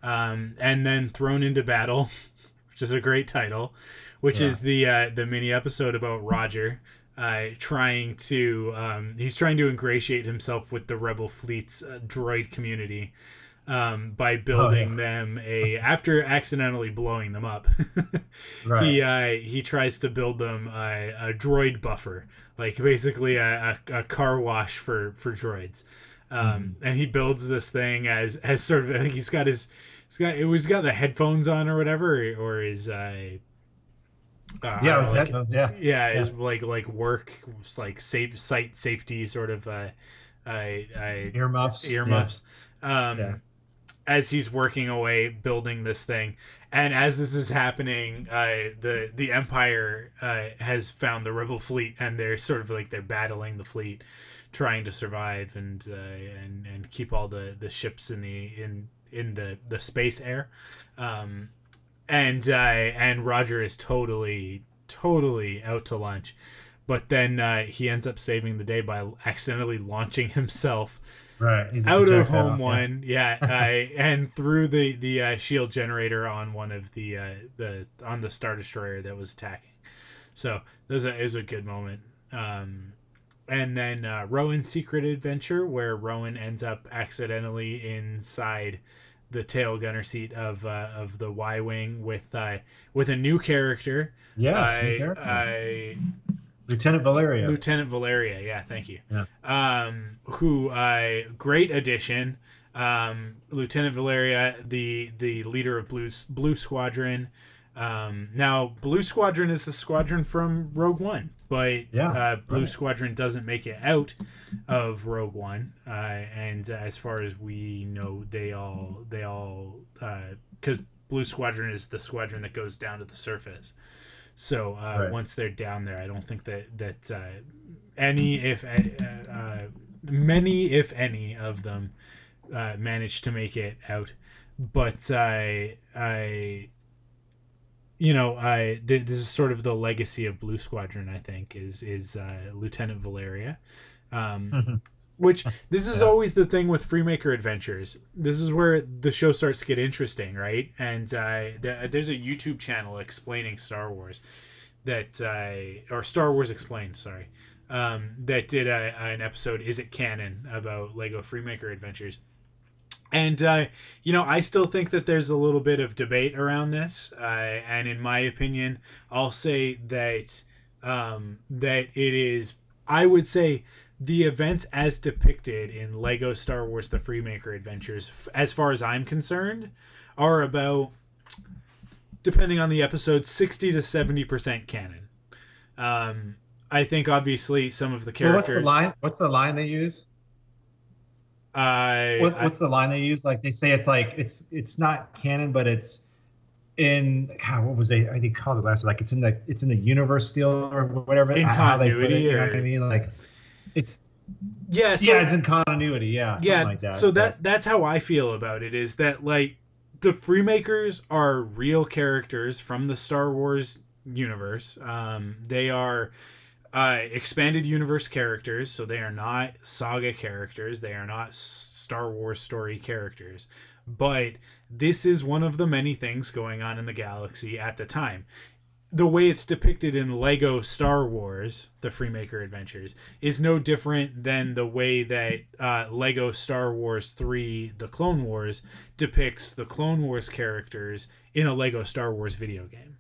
um, and then thrown into battle, which is a great title, which Yeah. is the uh, the mini episode about Roger. Uh, trying to um, he's trying to ingratiate himself with the rebel fleet's uh, droid community um, by building them a after accidentally blowing them up. Right. He uh, he tries to build them a, a droid buffer like basically a, a, a car wash for for droids. Um, and he builds this thing as as sort of I think he's got his he's got it was got the headphones on or whatever or his uh, uh, yeah don't it was like- headphones yeah. yeah, it's like like work, like safe site safety sort of uh, I I earmuffs earmuffs. Um, Yeah. As he's working away building this thing, and as this is happening, uh, the the Empire uh, has found the Rebel fleet, and they're sort of like they're battling the fleet, trying to survive and uh, and and keep all the the ships in the in in the the space air. Um, and uh, and Roger is totally totally out to lunch, but then uh, he ends up saving the day by accidentally launching himself right out of home yeah. one, yeah, uh, and through the the uh, shield generator on one of the uh, the on the star destroyer that was attacking. So those it was a good moment. Um, and then uh, Rowan's secret adventure, where Rowan ends up accidentally inside the tail gunner seat of uh, of the Y wing with uh, with a new character. Yeah, I, I Lieutenant Valeria. Lieutenant Valeria, yeah, thank you. Yeah. Um, who I great addition. Um, Lieutenant Valeria, the the leader of Blue Blue Squadron. Um, now Blue Squadron is the squadron from Rogue One, but Yeah, uh, Blue right. Squadron doesn't make it out of Rogue One. Uh, and as far as we know, they all they all because Blue Squadron is the squadron that goes down to the surface. So uh, Right. once they're down there, I don't think that that uh, any, if uh, uh, many, if any of them uh, manage to make it out. But I, I, you know, I th- this is sort of the legacy of Blue Squadron. I think is is uh, Lieutenant Valeria. Um, which this is Yeah. always the thing with Freemaker Adventures. This is where the show starts to get interesting, right? And uh, th- there's a YouTube channel explaining Star Wars that uh, or Star Wars Explained, sorry, um, that did a, an episode. Is it canon about Lego Freemaker Adventures? And uh, you know, I still think that there's a little bit of debate around this. Uh, and in my opinion, I'll say that um, that it is. I would say the events as depicted in Lego Star Wars: The Freemaker Adventures, as far as I'm concerned, are about, depending on the episode, sixty to seventy percent canon. Um, I think obviously some of the Well, what's characters. the line? What's the line they use? I, What, I- what's the line they use? Like they say it's like it's it's not canon, but it's in God, what was they? I think called it last. Like it's in the it's in the universe still or whatever. In how they it, continuity you know what I mean? Like it's yeah, so, yeah, it's in continuity. Yeah, something yeah like that. so that that's how i feel about it is that like the freemakers are real characters from the star wars universe um they are uh expanded universe characters so they are not saga characters they are not star wars story characters but this is one of the many things going on in the galaxy at the time the way it's depicted in Lego Star Wars, the Freemaker Adventures, is no different than the way that uh, Lego Star Wars 3, The Clone Wars, depicts the Clone Wars characters in a Lego Star Wars video game.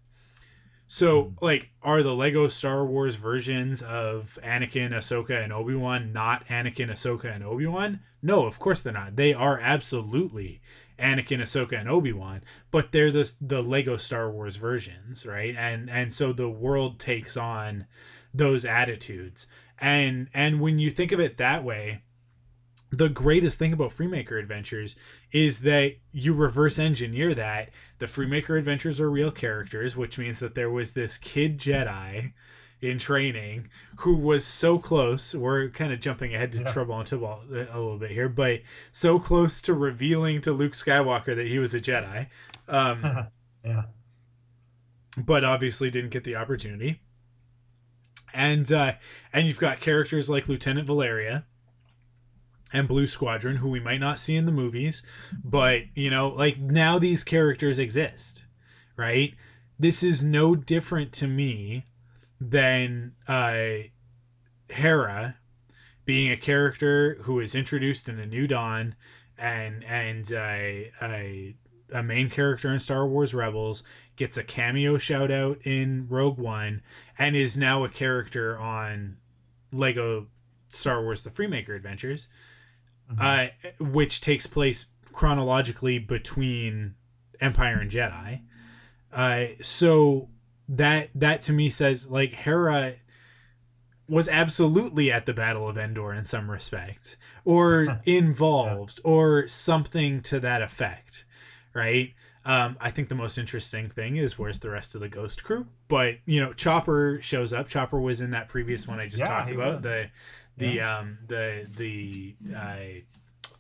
So, like, are the Lego Star Wars versions of Anakin, Ahsoka, and Obi Wan not Anakin, Ahsoka, and Obi Wan? No, of course they're not. They are absolutely Anakin, Ahsoka, and Obi Wan, but they're the the Lego Star Wars versions, right? And and so the world takes on those attitudes, and and when you think of it that way, the greatest thing about Freemaker Adventures is that you reverse engineer that. The Freemaker Adventures are real characters, which means that there was this kid Jedi in training who was so close. We're kind of jumping ahead to Yeah. Trouble on Tibault a little bit here, but so close to revealing to Luke Skywalker that he was a Jedi. Um, yeah, but obviously didn't get the opportunity. And uh, and you've got characters like Lieutenant Valeria and Blue Squadron, who we might not see in the movies, but you know, like now these characters exist, right? This is no different to me than uh, Hera being a character who is introduced in A New Dawn and and uh, a a main character in Star Wars Rebels gets a cameo shout out in Rogue One and is now a character on Lego Star Wars The Freemaker Adventures, uh, which takes place chronologically between Empire and Jedi. Uh, so that that to me says like Hera was absolutely at the Battle of Endor in some respect, or involved, or something to that effect, right? Um, I think the most interesting thing is where's the rest of the Ghost crew? But you know, Chopper shows up. Chopper was in that previous one I just Yeah, talked about was. the the um the the uh,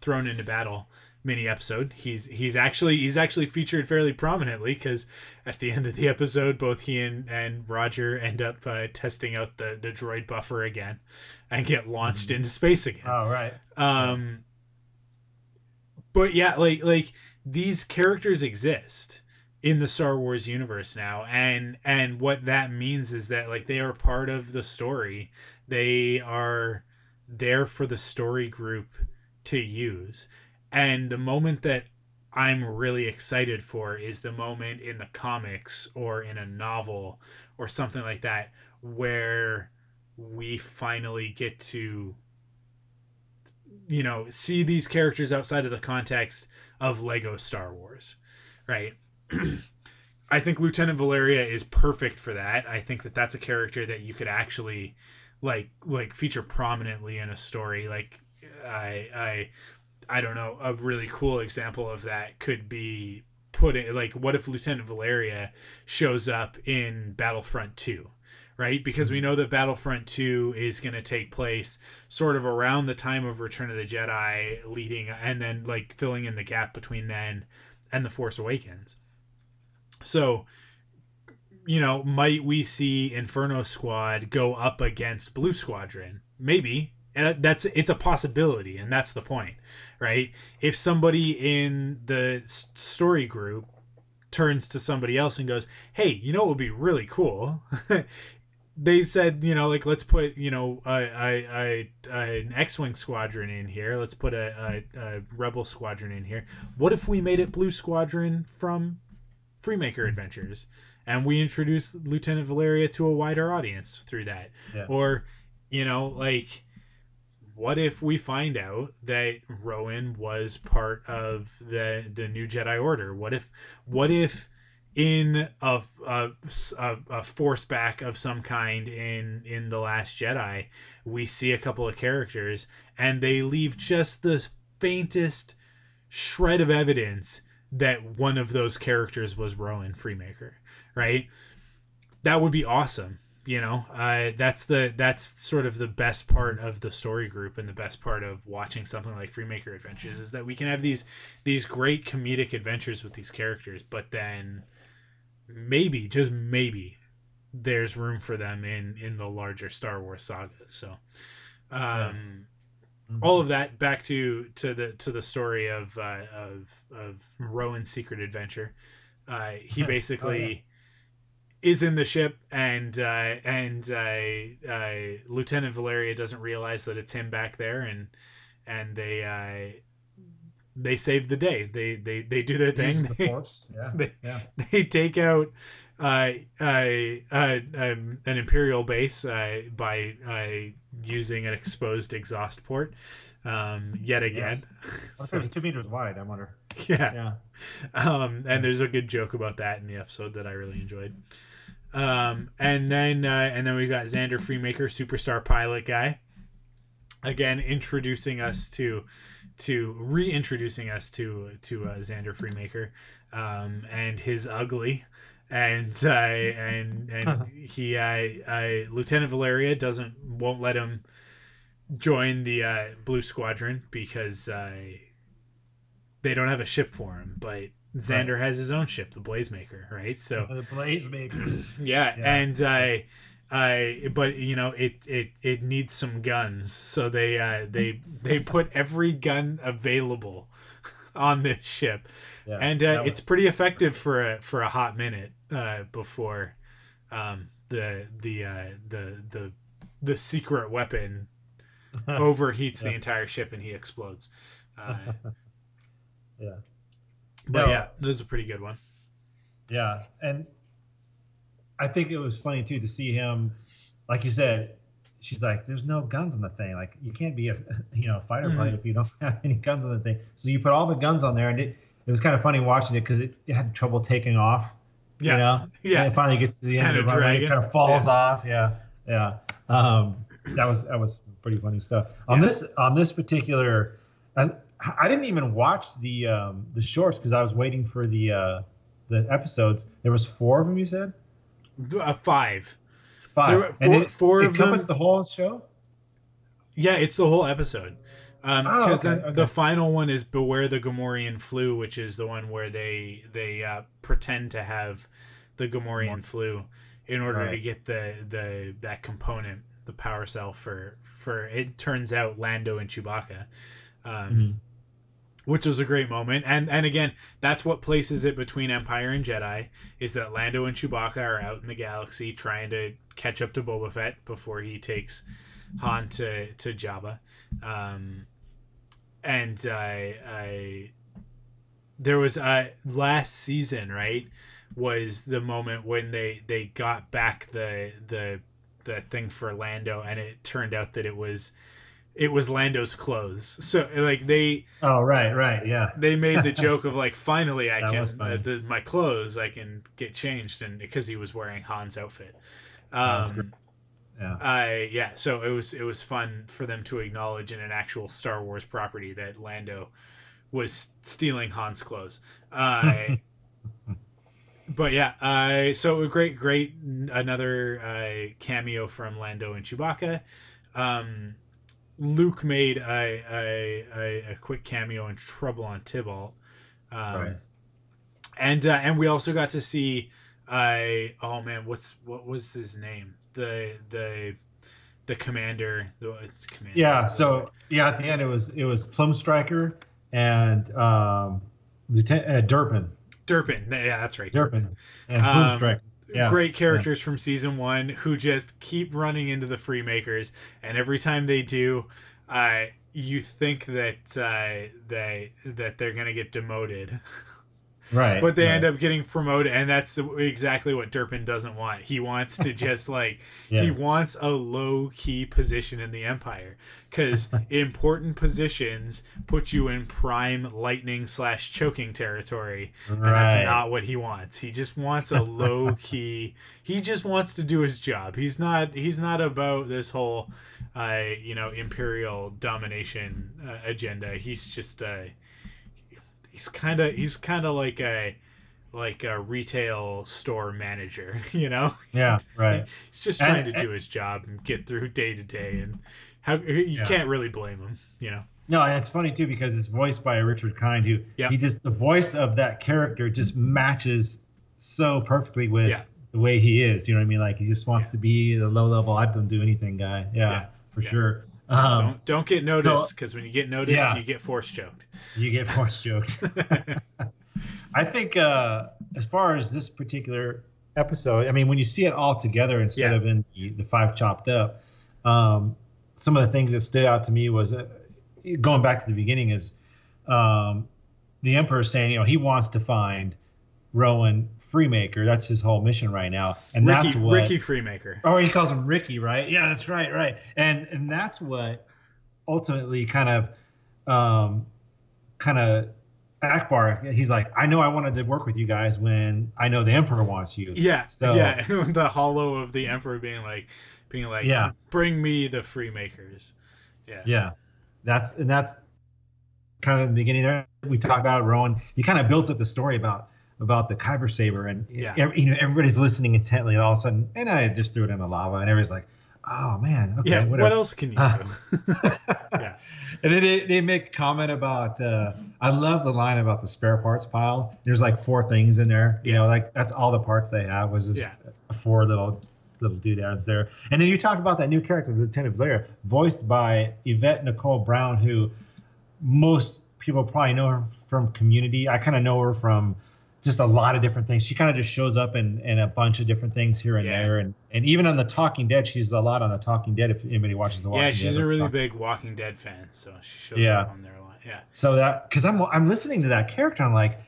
thrown into battle mini episode. He's he's actually he's actually featured fairly prominently because at the end of the episode, both he and, and Roger end up uh, testing out the the droid buffer again and get launched into space again. oh right, Um, but yeah, like like these characters exist in the Star Wars universe now. And and what that means is that like they are part of the story. They are there for the story group to use and the moment that I'm really excited for is the moment in the comics or in a novel or something like that where we finally get to you know see these characters outside of the context of Lego Star Wars, right? I think Lieutenant Valeria is perfect for that. I think that that's a character that you could actually like like feature prominently in a story. Like I I I don't know, a really cool example of that could be putting like what if Lieutenant Valeria shows up in Battlefront 2? Right? Because we mm-hmm. know that Battlefront 2 is going to take place sort of around the time of Return of the Jedi, leading and then like filling in the gap between then and The Force Awakens. So, you know, might we see Inferno Squad go up against Blue Squadron? Maybe. That's it's a possibility, and that's the point, right? If somebody in the story group turns to somebody else and goes, "Hey, you know what would be really cool?" they said, you know, like let's put, you know, I I I an X-wing squadron in here. Let's put a, a, a rebel squadron in here. What if we made it Blue Squadron from Freemaker Adventures, and we introduce Lieutenant Valeria to a wider audience through that. Yeah. Or, you know, like, what if we find out that Rowan was part of the the New Jedi Order? What if, what if, in a, a, a, a force back of some kind in in the Last Jedi, we see a couple of characters and they leave just the faintest shred of evidence that one of those characters was Rowan Freemaker, right? That would be awesome. You know, uh, that's the that's sort of the best part of the story group and the best part of watching something like Freemaker Adventures is that we can have these these great comedic adventures with these characters, but then maybe just maybe there's room for them in in the larger Star Wars saga. So, um, Mm-hmm. All of that back to to the to the story of uh, of of Rowan's secret adventure. Uh, he basically oh, yeah. Is in the ship, and uh, and uh, uh, Lieutenant Valeria doesn't realize that it's him back there, and and they uh, they save the day. They they they do their thing. The they, yeah. They, yeah. they take out uh, uh, uh, um, an imperial base uh, by uh, using an exposed exhaust port um, yet again. Yes. so, it was two meters wide. I wonder. Yeah. Yeah. Um, and there's a good joke about that in the episode that I really enjoyed. Um, and then uh, and then we got Zander Freemaker, superstar pilot guy. Again, introducing us to to reintroducing us to to uh, Zander Freemaker um, and his ugly and uh, and and he I, uh, Lieutenant Valeria doesn't won't let him join the uh, Blue Squadron because uh, they don't have a ship for him. But Zander right. has his own ship, the Blazemaker, right? So the Blazemaker, yeah, yeah. and I. I but you know it it it needs some guns so they uh they they put every gun available on this ship yeah, and uh, it's pretty effective for a for a hot minute uh, before um, the the uh, the the the secret weapon overheats yeah. the entire ship and he explodes. Uh, yeah, but no, yeah, this is a pretty good one. Yeah, and I think it was funny too to see him, like you said. She's like, "There's no guns on the thing. Like, you can't be a, you know, fighter mm-hmm. pilot if you don't have any guns on the thing." So you put all the guns on there, and it, it was kind of funny watching it because it, it, had trouble taking off. Yeah. You know? Yeah. And it finally gets to the it's end of the runway, it kind of falls yeah. off. Yeah. Yeah. Um, that was that was pretty funny stuff. On yeah. this on this particular, I, I didn't even watch the um, the shorts because I was waiting for the uh, the episods. There was four of them. You said. Uh, five. Five. Four, and it, four it of them. the whole show. Yeah, it's the whole episode because um, oh, okay, then okay. the final one is beware the Gamorrean flu, which is the one where they they uh, pretend to have the Gamorrean flu in order right. to get the the that component, the power cell for for it turns out Lando and Chewbacca. Um, mm-hmm. Which was a great moment. And and again, that's what places it between Empire and Jedi is that Lando and Chewbacca are out in the galaxy trying to catch up to Boba Fett before he takes Han to to Jabba. Um, and I, I there was uh last season right was the moment when they they got back the the the thing for Lando and it turned out that it was it was Lando's clothes. So like they Oh right, right, yeah. they made the joke of like finally I can uh, the, my clothes I can get changed and because he was wearing Han's outfit. Um Yeah. I yeah, so it was it was fun for them to acknowledge in an actual Star Wars property that Lando was stealing Han's clothes. Uh, but yeah, uh, so a great, great another uh, cameo from Lando and Chewbacca. Um, Luke made a, a, a, a quick cameo in Trouble on Tibault. Um, Right. And uh, and we also got to see, uh, oh man, what's what was his name? The the the commander. The commander. Yeah, so yeah, at the end it was it was Plum Striker and um Lieutenant uh, Durpin. Durpin. Yeah, that's right. Durpin and Plum Um, Striker. Yeah. Great characters from season one who just keep running into the Freemakers, and every time they do, uh, you think that uh, they that they're gonna get demoted, Right. but they right. end up getting promoted, and that's the, exactly what Durpin doesn't want. He wants to just like Yeah. he wants a low key position in the Empire because important positions put you in prime lightning slash choking territory, and that's not what he wants. He just wants a low key. He just wants to do his job. He's not. He's not about this whole, uh, you know, imperial domination uh, agenda. He's just. Uh, he's kind of. He's kind of like a. Like a retail store manager, you know. Yeah, right. He's just And- trying to do his job and get through day to day, and how you Yeah. can't really blame him, you know. No, and it's funny too because it's voiced by Richard Kind, who Yeah. he just the voice of that character just matches so perfectly with Yeah. the way he is. You know what I mean? Like he just wants to be the low level, I don't do anything guy. Yeah, for sure. Um, don't don't get noticed because when you get noticed, Yeah. you get force choked. you get force joked. I think uh, as far as this particular episode, I mean, when you see it all together instead Yeah. of in the, the five chopped up, um, some of the things that stood out to me was uh, going back to the beginning is um, the emperor saying, you know, he wants to find Rowan Freemaker. That's his whole mission right now, and Ricky that's what Ricky Freemaker. Oh, he calls him Ricky, right? Yeah, that's right, right. And and that's what ultimately kind of um kind of Ackbar, he's like, I know I wanted to work with you guys when I know the Emperor wants you. Yeah. So- yeah, the hollow of the emperor being like, being like, Yeah. bring me the Freemakers. Yeah. Yeah. That's and that's kind of the beginning there. We talked about Rowan. He kind of builds up the story about about the Kyber saber, and Yeah. ev- you know everybody's listening intently. And all of a sudden, and I just threw it in the lava, and everybody's like, "Oh man, okay, Yeah. whatever." What else can you Uh, do? yeah. And then they, they make comment about uh, I love the line about the spare parts pile. There's like four things in there. You Yeah. know, like that's all the parts they have was just Yeah. four little little doodads there. And then you talked about that new character, Lieutenant Blair, voiced by Yvette Nicole Brown, who most people probably know her from Community. I kind of know her from just a lot of different things. She kind of just shows up in, in a bunch of different things here and Yeah. there, and and even on the Talking Dead, she's a lot on the Talking Dead. If anybody watches the Walking Dead. Yeah, she's Dead, a really Talking- big Walking Dead fan, so she shows Yeah. up on there a lot. Yeah. So that because I'm I'm listening to that character, I'm like,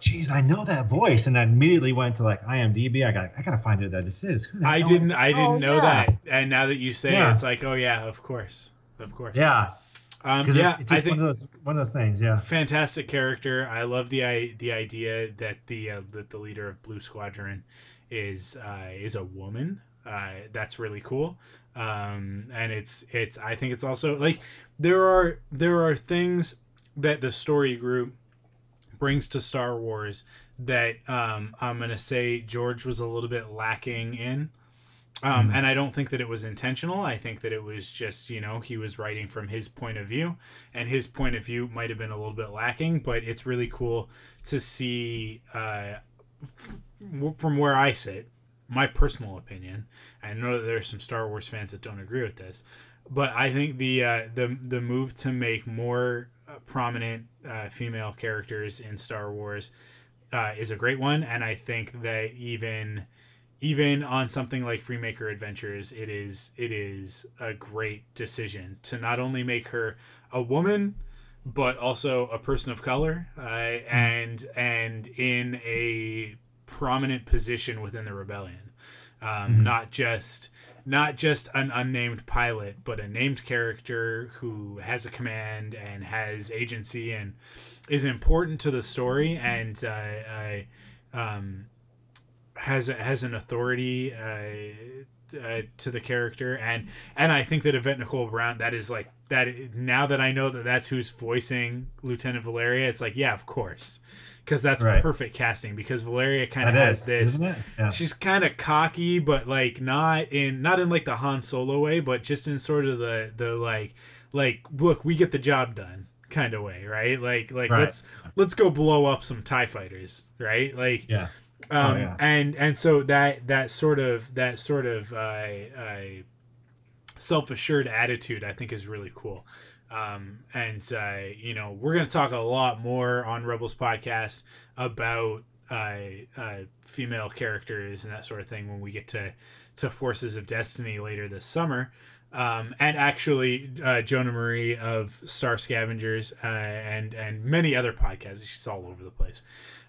geez, I know that voice, and I immediately went to like IMDb. I got I gotta find who that this is. Who I didn't is- I didn't oh, know yeah. that. And now that you say it, it's like, oh yeah, of course. Of course. Yeah, Um yeah, it's, it's I think one of those one of those things. Yeah, fantastic character. I love the i- the idea that the uh, that the leader of Blue Squadron is uh, is a woman. Uh, that's really cool. Um, and it's it's I think it's also like there are there are things that the story group brings to Star Wars that um, I'm gonna say George was a little bit lacking in. Um, Mhm. And I don't think that it was intentional. I think that it was just, you know, he was writing from his point of view, and his point of view might have been a little bit lacking, but it's really cool to see uh, f- from where I sit, my personal opinion. I know that there are some Star Wars fans that don't agree with this, but I think the uh, the the move to make more uh, prominent uh, female characters in Star Wars uh, is a great one, and I think that even even on something like Freemaker Adventures, it is it is a great decision to not only make her a woman, but also a person of color, uh, and and in a prominent position within the rebellion, um, mm-hmm. not just not just an unnamed pilot, but a named character who has a command and has agency and is important to the story. And uh, I, um, has has an authority uh, uh, to the character and and I think that Yvette Nicole Brown that is like that now that I know that that's who's voicing Lieutenant Valeria it's like yeah of course because that's right. perfect casting because Valeria kind of has is, this yeah. she's kind of cocky but like not in not in like the Han Solo way but just in sort of the the like like look we get the job done kind of way right like like right. let's let's go blow up some tie fighters right like yeah um, oh, yeah. and and so that that sort of that sort of uh, uh, self-assured attitude i think is really cool um, and uh, you know, we're gonna talk a lot more on Rebels podcast about uh, uh, female characters and that sort of thing when we get to to Forces of Destiny later this summer. Um, and actually, uh, Jonah Marie of Star Scavengers uh, and and many other podcasts. She's all over the place.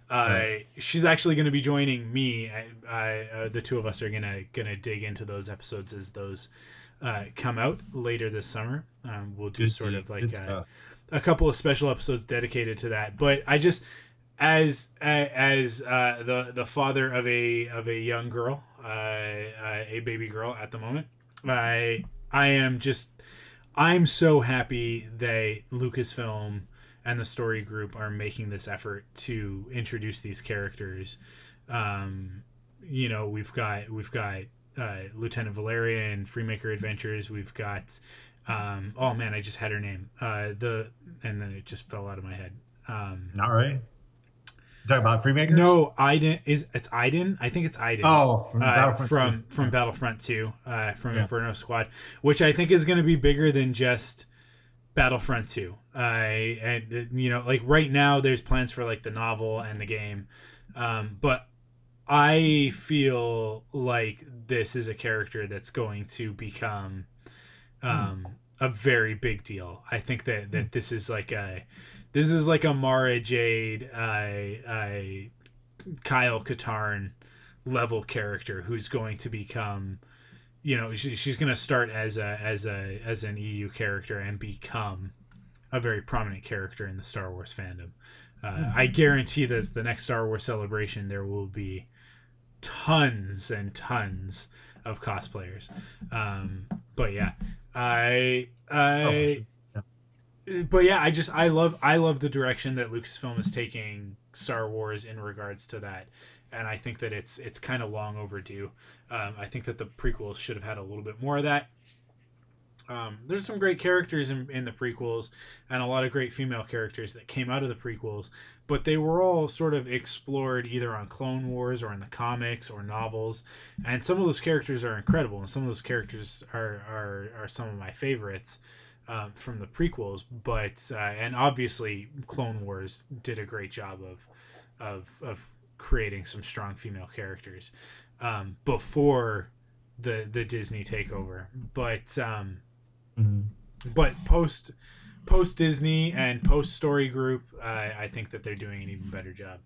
Uh. She's actually going to be joining me. Uh, uh, the two of us are gonna gonna dig into those episodes as those uh, come out later this summer. Um, we'll do Good sort of like a, a, couple of special episodes dedicated to that. But I just as as uh, the the father of a of a young girl, uh, uh, a baby girl at the moment, I I am just I'm so happy that Lucasfilm and the story group are making this effort to introduce these characters. Um, you know, we've got we've got uh, Lieutenant Valeria and Freemaker Adventures. We've got um, oh man, I just had her name. Uh, the and then it just fell out of my head. Um, Not right. talking about Freemaker? No, Iden is it's Iden. I think it's Iden. Oh, from uh, Battlefront from, from Battlefront Two, uh, from yeah. Inferno Squad, which I think is going to be bigger than just Battlefront Two. Uh, and you know, like right now, there's plans for like the novel and the game, um, but I feel like this is a character that's going to become um, a very big deal. I think that that this is like a this is like a Mara Jade, I, I Kyle Katarn level character who's going to become you know she, she's going to start as a as a as an EU character and become a very prominent character in the Star Wars fandom. Uh, mm-hmm. I guarantee that the next Star Wars celebration there will be tons and tons of cosplayers. Um, but yeah, I I. Oh, but yeah, I just I love I love the direction that Lucasfilm is taking Star Wars in regards to that, and I think that it's it's kind of long overdue. Um, I think that the prequels should have had a little bit more of that. Um, there's some great characters in, in the prequels and a lot of great female characters that came out of the prequels, but they were all sort of explored either on Clone Wars or in the comics or novels. And some of those characters are incredible, and some of those characters are, are, are some of my favorites. Um, from the prequels, but uh, and obviously Clone Wars did a great job of of of creating some strong female characters um, before the the Disney takeover. But um, Mm-hmm. But post post Disney and post Story Group, uh, I think that they're doing an even better job.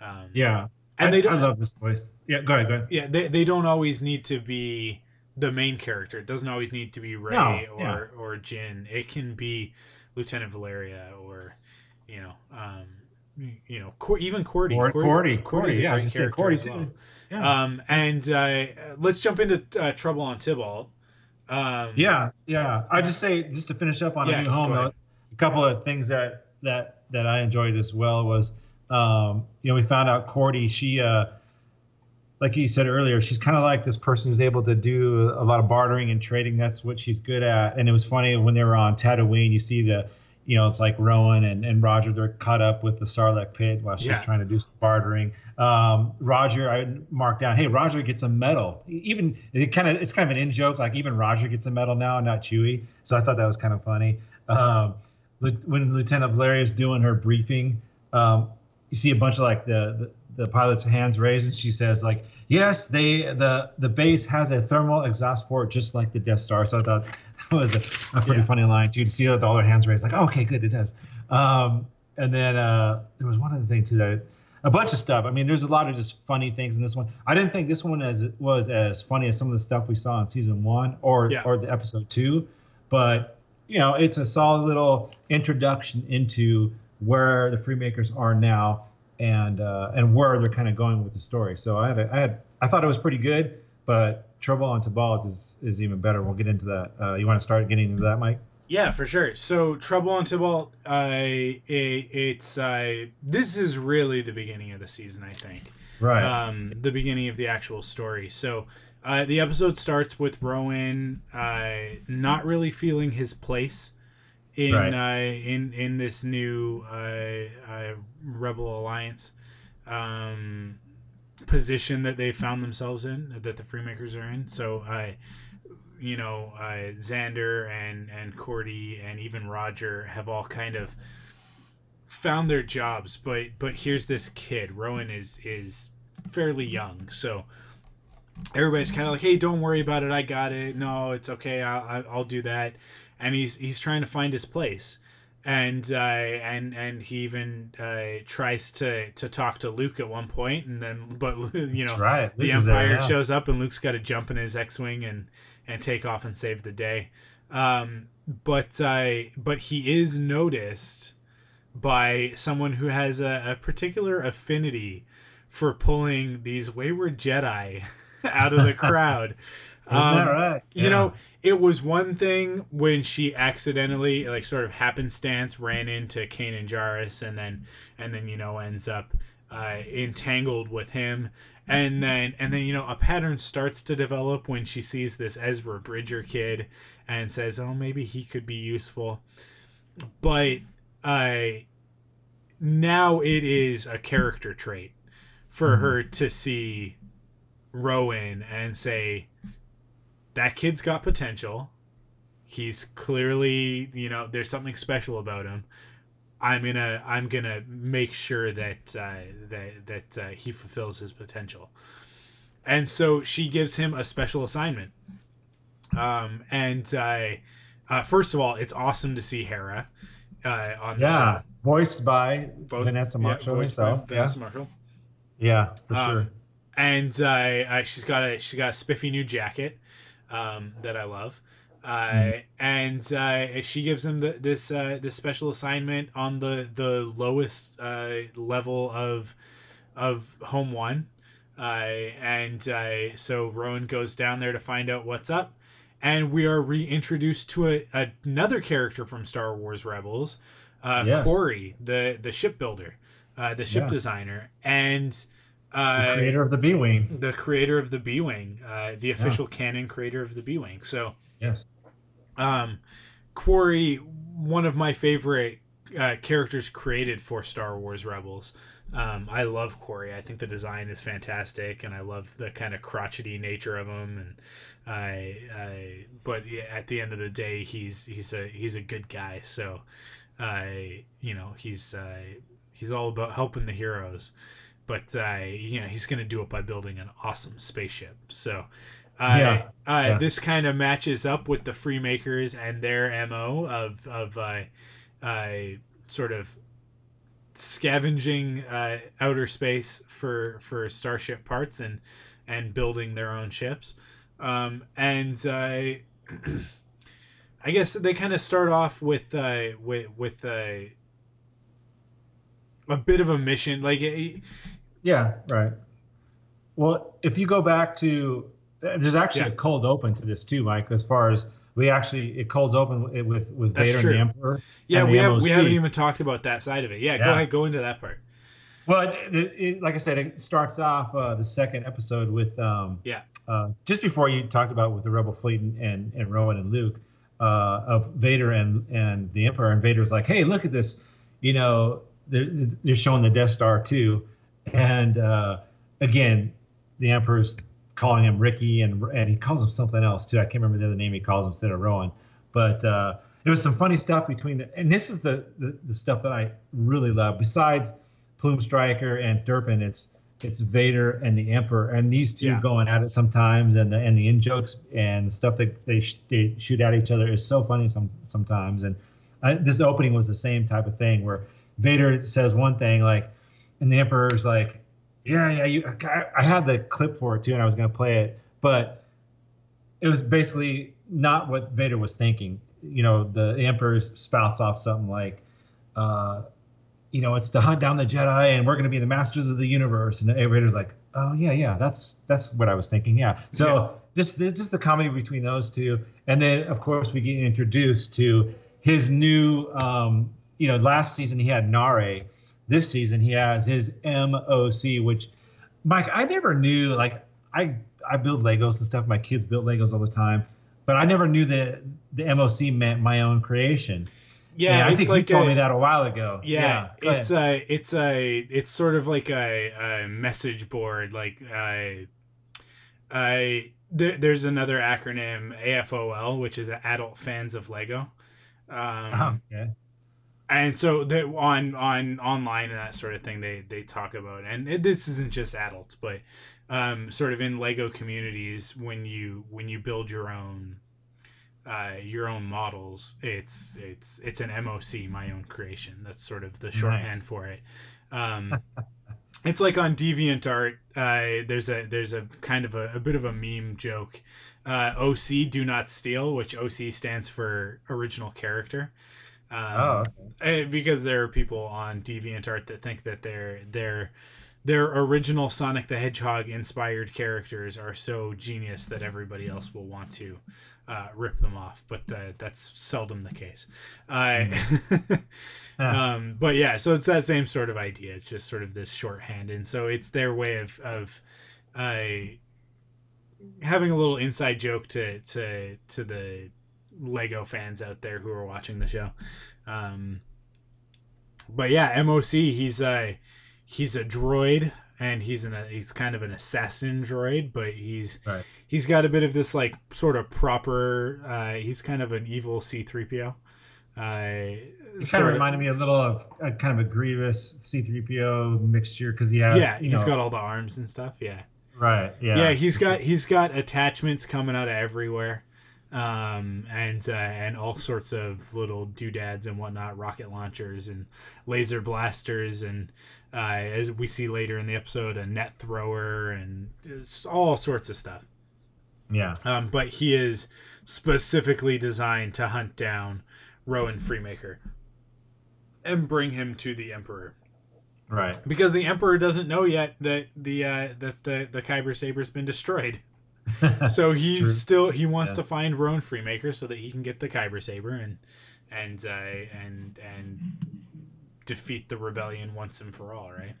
Um, yeah, and I, they don't, I love this voice. Yeah, go ahead, go ahead. Yeah, they, they don't always need to be the main character. It doesn't always need to be Rey no, or yeah. or Jyn. It can be Lieutenant Valeria or you know um, you know even Kordi. Or Kordi, Kordi, Kordi, yeah, I was Kordi too. Well. Yeah. Um, and uh, let's jump into uh, Trouble on Tibault. Um, yeah, yeah. I just say just to finish up on yeah, a new home. A, a couple of things that that that I enjoyed as well was, um, you know, we found out Kordi. She, uh, like you said earlier, she's kind of like this person who's able to do a lot of bartering and trading. That's what she's good at. And it was funny when they were on Tatooine. You see the you know, it's like Rowan and, and Roger, they're caught up with the Sarlacc pit while she's yeah. trying to do some bartering. Um, Roger, I marked down, hey, Roger gets a medal. Even it kind of it's kind of an in joke, like even Roger gets a medal now, not Chewie. So I thought that was kind of funny. Um, when Lieutenant Valeria is doing her briefing, um, you see a bunch of like the, the the pilot's hands raised, and she says like, "Yes, they the the base has a thermal exhaust port just like the Death Star." So I thought was a, a pretty yeah. funny line too to see that all their hands raised, like, oh, "Okay, good, it does." Um, and then uh, there was one other thing too that a bunch of stuff. I mean, there's a lot of just funny things in this one. I didn't think this one as was as funny as some of the stuff we saw in season one or yeah. or the episode two, but you know, it's a solid little introduction into where the Freemakers are now and uh, and where they're kind of going with the story. So I had a, I had I thought it was pretty good, but Trouble on Tibault is is even better. We'll get into that. Uh, you want to start getting into that, Mike? Yeah, for sure. So Trouble on Tibault, uh, it, it's uh, this is really the beginning of the season, I think. Right. Um, the beginning of the actual story. So uh, the episode starts with Rowan uh, not really feeling his place in right. uh, in in this new uh, uh, Rebel Alliance um, position that they found themselves in, that the Freemakers are in. So I. You know, uh, Zander and and Kordi and even Roger have all kind of found their jobs, but but here's this kid. Rowan is is fairly young, so everybody's kind of like, "Hey, don't worry about it. I got it. No, it's okay. I'll I'll do that." and he's he's trying to find his place and uh, and and he even uh, tries to to talk to Luke at one point, and then but you know right. the Empire there, yeah. shows up, and Luke's got to jump in his X-wing and and take off and save the day. Um, but uh, but he is noticed by someone who has a, a particular affinity for pulling these wayward Jedi out of the crowd. Isn't um, that right? Yeah. You know, it was one thing when she accidentally, like, sort of happenstance, ran into Kanan Jarrus, and then, and then you know, ends up uh, entangled with him, and then, and then you know, a pattern starts to develop when she sees this Ezra Bridger kid, and says, "Oh, maybe he could be useful," but I. Uh, now it is a character trait for mm-hmm. her to see Rowan and say, that kid's got potential. He's clearly, you know, there's something special about him. I'm gonna, I'm gonna make sure that uh, that that uh, he fulfills his potential. And so she gives him a special assignment. Um, and uh, uh, first of all, it's awesome to see Hera uh, on the yeah, voiced by Both, Vanessa Marshall yeah, herself. Yeah. Vanessa Marshall. Yeah, for um, sure. And uh, she's got a she's got a spiffy new jacket um, that I love. Uh, mm. and uh, she gives him the, this uh, this special assignment on the the lowest uh, level of of home one, uh, and uh, so Rowan goes down there to find out what's up, and we are reintroduced to a, another character from Star Wars Rebels, yes. Quarrie, the the shipbuilder, the ship yeah. designer, and uh, the creator of the B Wing. The creator of the B Wing, uh, the official yeah. canon creator of the B Wing. So, yes. Um, Quarrie, one of my favorite uh, characters created for Star Wars Rebels. Um, I love Quarrie. I think the design is fantastic, and I love the kind of crotchety nature of him. And I, I but at the end of the day, he's he's a he's a good guy. So, I, you know, he's uh, he's all about helping the heroes but uh, you know he's going to do it by building an awesome spaceship. So, uh, yeah. Uh, yeah. this kind of matches up with the Freemakers and their mo of of uh, uh, sort of scavenging uh, outer space for for starship parts and and building their own ships. Um, and I guess they kind of start off with with with a a bit of a mission like yeah, right. Well, if you go back to, there's actually yeah. a cold open to this too, Mike. As far as we actually, it colds open with with That's Vader true. and the Emperor. Yeah, we have we haven't even talked about that side of it. Yeah, yeah. go ahead, go into that part. Well, it, it, it, like I said, it starts off uh, the second episode with um, yeah, uh, just before you talked about with the Rebel fleet and and, and Rowan and Luke uh, of Vader and and the Emperor, and Vader's like, hey, look at this, you know, they're, they're showing the Death Star too and uh, again, the Emperor's calling him Ricky, and and he calls him something else too. I can't remember the other name he calls him instead of Rowan. But uh, there was some funny stuff between the, and this is the, the the stuff that I really love. Besides Plume Striker and Durpin, it's it's Vader and the Emperor, and these two Yeah. going at it sometimes, and the and the in jokes and the stuff that they sh- they shoot at each other is so funny some sometimes. And I, this opening was the same type of thing where Vader says one thing like, and the Emperor's like, yeah, yeah, you. I, I had the clip for it too, and I was gonna play it, but it was basically not what Vader was thinking. You know, the, the Emperor spouts off something like, uh, you know, it's to hunt down the Jedi, and we're going to be the masters of the universe. And Vader's like, oh yeah, yeah, that's that's what I was thinking. Yeah. So Yeah. just just the comedy between those two, and then of course we get introduced to his new. Um, you know, last season he had Naare. This season he has his MOC, which Mike, I never knew. Like, I I build Legos and stuff. My kids build Legos all the time, but I never knew that the MOC meant my own creation. Yeah, And I think like you told a- me that a while ago. Yeah, go it's ahead. a it's a it's sort of like a, a message board. Like I, I there, there's another acronym AFOL, which is Adult Fans of Lego. Um, Oh, okay. And so that on on online and that sort of thing they they talk about and it, this isn't just adults but um sort of in lego communities when you when you build your own uh your own models it's it's it's an moc my own creation. That's sort of the shorthand Nice. for it. Um it's like on deviantart uh there's a there's a kind of a, a bit of a meme joke. Uh oc do not steal which oc stands for original character um, Oh, okay. eh, because there are people on DeviantArt that think that their their their original Sonic the Hedgehog inspired characters are so genius that everybody else will want to uh, rip them off, but uh, that's seldom the case. Uh, um, but yeah, so it's that same sort of idea. It's just sort of this shorthand, and so it's their way of of uh, having a little inside joke to to to the Lego fans out there who are watching the show. Um, but yeah, MOC, he's a he's a droid and he's an he's kind of an assassin droid, but he's Right. he's got a bit of this like sort of proper. Uh, he's kind of an evil C three PO. Uh, It kind of reminded me a little of a, kind of a Grievous C-3PO mixture because he has. yeah, he's know- got all the arms and stuff. Yeah. right. Yeah. yeah he's got he's got attachments coming out of everywhere um and uh, and all sorts of little doodads and whatnot rocket launchers and laser blasters and uh as we see later in the episode a net thrower and all sorts of stuff Yeah. um but he is specifically designed to hunt down rowan freemaker and bring him to the emperor Right. because the emperor doesn't know yet that the uh, that the the kyber saber's been destroyed so he's still he wants Yeah. to find Rowan Freemaker so that he can get the kyber saber and and uh, and and defeat the rebellion once and for all right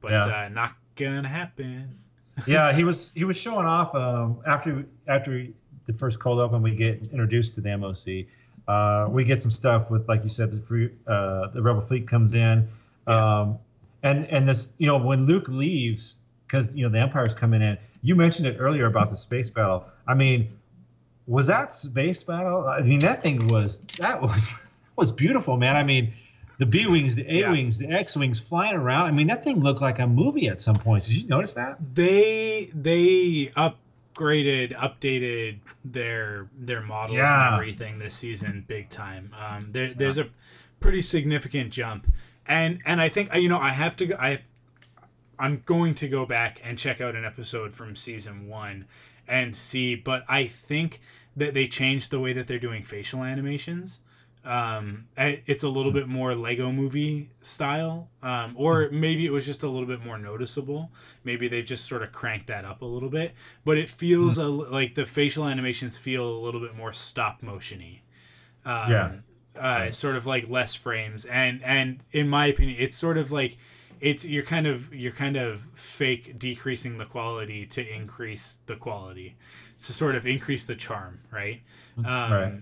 but Yeah. uh, not gonna happen yeah, he was he was showing off um, after after the first cold open. We get introduced to the MOC. Uh, we get some stuff with, like you said, the free, uh, the Rebel fleet comes in, um, and and this you know when Luke leaves because you know the Empire's coming in. You mentioned it earlier about the space battle. I mean, was that space battle? I mean, that thing was that was was beautiful, man. I mean. The B wings, the A Yeah. wings, the X wings flying around. I mean, that thing looked like a movie at some points. Did you notice that? they they upgraded updated their their models Yeah. and everything this season big time um there there's a pretty significant jump and and i think you know i have to go i i'm going to go back and check out an episode from season one and see but i think that they changed the way that they're doing facial animations. Um it's a little bit more lego movie style um or maybe it was just a little bit more noticeable. Maybe they've just sort of cranked that up a little bit but it feels a, like the facial animations feel a little bit more stop motiony. Um, Yeah. uh, sort of like less frames and and in my opinion it's sort of like it's you're kind of you're kind of fake decreasing the quality to increase the quality to sort of increase the charm right um, Right.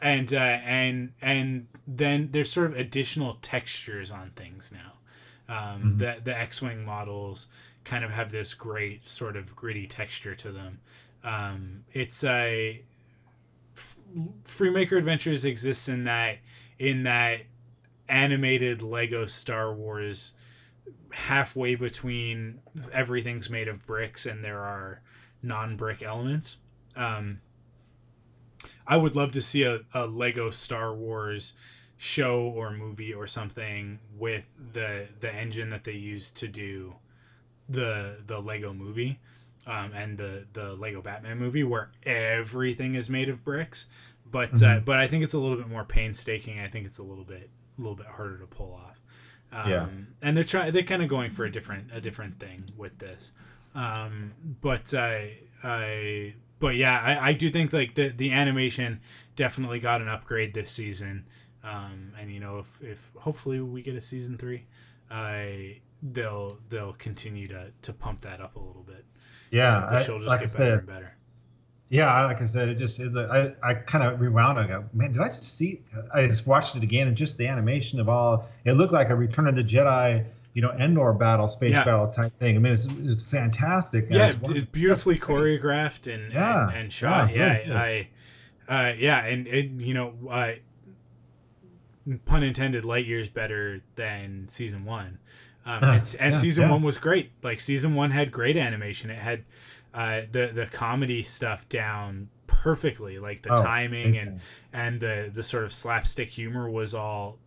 and uh, and and then there's sort of additional textures on things now um, Mhm. the the X-wing models kind of have this great sort of gritty texture to them um, it's a f- Freemaker Adventures exists in that in that animated Lego Star Wars halfway between everything's made of bricks and there are non-brick elements. Um, I would love to see a, a Lego Star Wars show or movie or something with the the engine that they used to do the the Lego movie um, and the the Lego Batman movie where everything is made of bricks but uh, mm-hmm. uh, but I think it's a little bit more painstaking I think it's a little bit a little bit harder to pull off um, yeah and they're trying they're kind of going for a different a different thing with this um, but I I but yeah I, I do think like the the animation definitely got an upgrade this season um, and you know, if, if hopefully we get a season three, uh, they'll they'll continue to to pump that up a little bit. Yeah, the show just like get I better said, and better. Yeah, like I said, it just it, I I kind of rewound. I go, man, did I just see? I just watched it again, and just the animation of all it looked like a Return of the Jedi you know Endor battle, space yeah. battle type thing. I mean, it was, it was fantastic. Yeah, it beautifully choreographed and, yeah, and, and shot. Yeah, yeah I, uh, yeah, and, and you know, uh, pun intended, light years better than season one. Um, and, and season one was great. Like season one had great animation. It had uh, the the comedy stuff down perfectly. Like the oh, timing and and the the sort of slapstick humor was all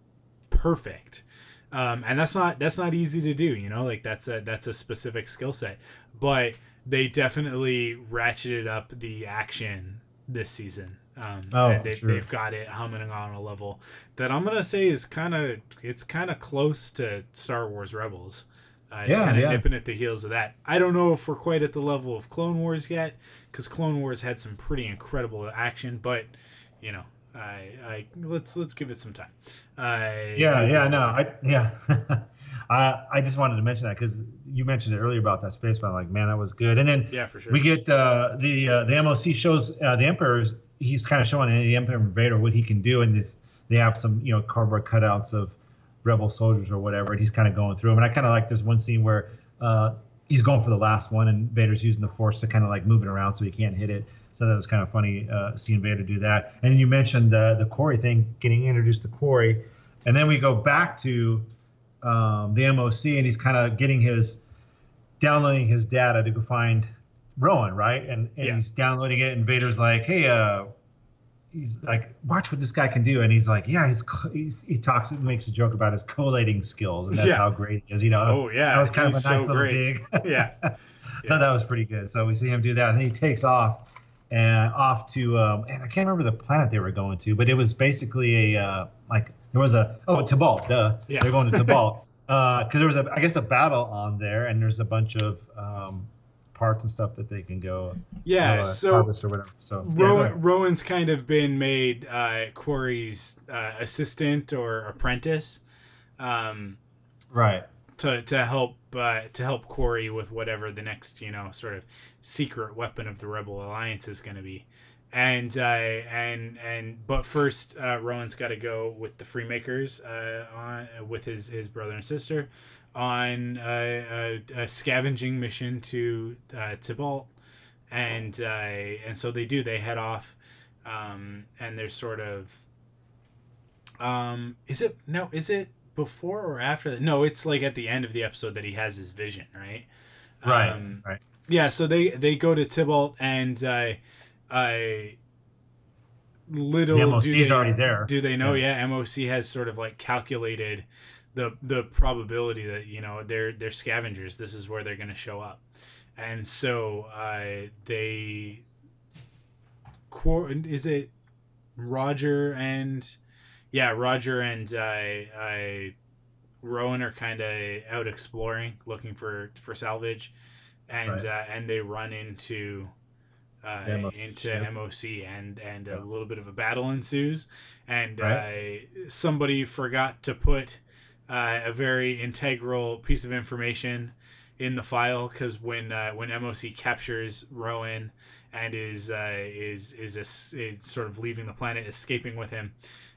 perfect. Um, and that's not that's not easy to do. You know, like that's a that's a specific skill set. But they definitely ratcheted up the action this season um, oh, they, sure. they've got it humming on a level that I'm gonna say is kind of it's kind of close to Star Wars Rebels. Uh, it's yeah, kind of yeah. nipping at the heels of that. I don't know if we're quite at the level of Clone Wars yet, because Clone Wars had some pretty incredible action. But you know, I, I let's let's give it some time. Uh, yeah, yeah, no, I yeah. I, I just wanted to mention that because you mentioned it earlier about that space battle. Like, man, that was good. And then yeah, for sure. We get uh, the uh, the MOC shows uh, the Emperor's he's kind of showing the Emperor Vader what he can do, and this they have some you know cardboard cutouts of rebel soldiers or whatever, and he's kind of going through them. And I kind of like there's one scene where uh, he's going for the last one, and Vader's using the Force to kind of like move it around so he can't hit it. So that was kind of funny uh, seeing Vader do that. And you mentioned the the Quarrie thing, getting introduced to Quarrie, and then we go back to um, the MOC, and he's kind of getting his downloading his data to go find Rowan, right? And, and yeah. he's downloading it, and Vader's like, "Hey, uh, he's like, watch what this guy can do." And he's like, "Yeah, he's, he's he talks and makes a joke about his collating skills, and that's yeah. how great he is." You know, was, oh yeah, that was kind he's of a nice so little great. dig. yeah, yeah. thought that was pretty good. So we see him do that, and then he takes off and off to, um, and I can't remember the planet they were going to, but it was basically a uh, like there was a oh Tibault, duh. Yeah. They're going to Tibault because uh, there was a I guess a battle on there, and there's a bunch of um, parts and stuff that they can go yeah uh, so harvest or whatever. So Rowan, yeah, rowan's kind of been made uh Quarrie's uh, assistant or apprentice um right. to to help uh, to help quarry with whatever the next you know sort of secret weapon of the rebel alliance is going to be. And uh, and and but first uh, Rowan's got to go with the Freemakers uh, on with his his brother and sister on a, a, a scavenging mission to uh, Tibault, and uh, and so they do. They head off, um, and there's sort of. Um, is it no? Is it before or after that? No, it's like at the end of the episode that he has his vision, right? Right. Um, right. Yeah. So they they go to Tibault and uh, I. Little the MOC's they, already there. Do they know? Yeah. yeah, MOC has sort of like calculated the the probability that you know they're they're scavengers. This is where they're going to show up, and so uh, they. Is it Roger and yeah, Roger and I, uh, I Rowan are kind of out exploring, looking for for salvage, and right. uh, and they run into uh, MOC, into yeah. MOC, and and yeah. a little bit of a battle ensues, and right. uh, somebody forgot to put uh, a very integral piece of information in the file because when uh, when MOC captures Rowan and is uh, is is, a, is sort of leaving the planet, escaping with him,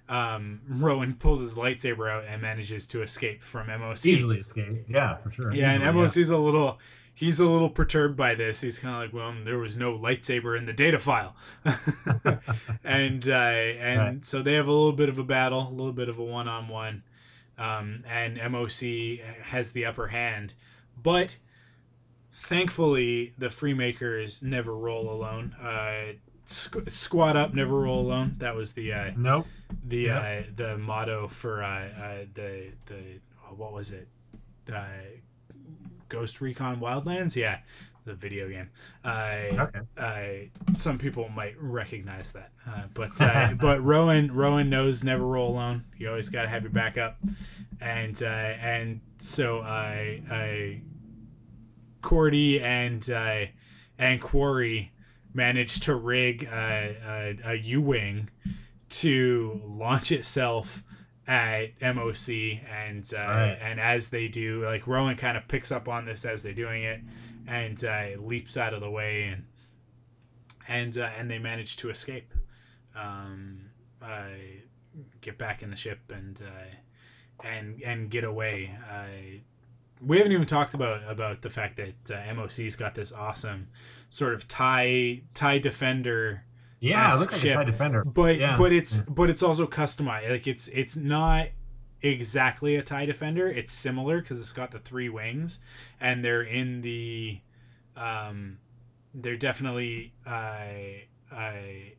um, Rowan pulls his lightsaber out and manages to escape from MOC. Easily escape, yeah, for sure. Yeah, Easily, and MOC's yeah. a little he's a little perturbed by this. He's kind of like, well, there was no lightsaber in the data file, and uh, and right. so they have a little bit of a battle, a little bit of a one on one, and MOC has the upper hand, but thankfully the Freemakers never roll alone. Uh, squ- squat up, never roll alone. That was the uh, nope. the nope. Uh, the motto for uh, uh, the the what was it? Uh, Ghost Recon Wildlands, yeah, the video game. Uh, okay. Uh, some people might recognize that, uh, but uh, but Rowan Rowan knows never roll alone. You always got to have your backup, and uh, and so I I Kordi and uh, and Quarrie managed to rig a, a, a U wing to launch itself at MOC and uh, right. and as they do, like Rowan kind of picks up on this as they're doing it, and uh, leaps out of the way and and uh, and they manage to escape, um, uh, get back in the ship and uh, and and get away. we haven't even talked about about the fact that uh, MOC's got this awesome sort of tie tie defender yeah, it looks like ship. a TIE Defender. But yeah. but it's yeah. but it's also customized. Like it's it's not exactly a TIE Defender. It's similar because it's got the three wings, and they're in the, um, they're definitely I uh, I.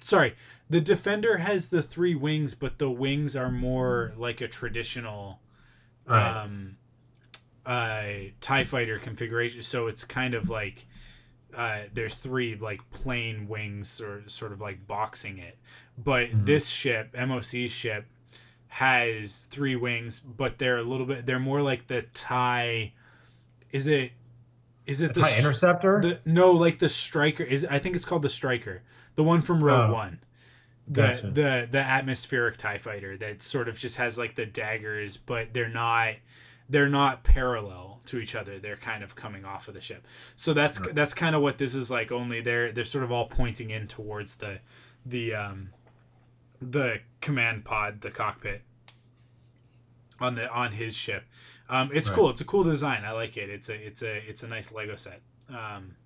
Sorry, the Defender has the three wings, but the wings are more like a traditional, right. um, uh, Tie Fighter configuration. So it's kind of like uh, there's three like plain wings or sort of like boxing it. But mm-hmm. this ship, MOC's ship, has three wings, but they're a little bit. They're more like the tie. Is it? Is it the tie interceptor? The, no, like the striker. Is I think it's called the striker, the one from Rogue oh. One. The, gotcha. the the atmospheric tie fighter that sort of just has like the daggers but they're not they're not parallel to each other. They're kind of coming off of the ship. So that's right. that's kind of what this is like. Only they're they're sort of all pointing in towards the the um the command pod, the cockpit on the on his ship. Um, it's right. cool. It's a cool design. I like it. It's a it's a it's a nice Lego set. Um,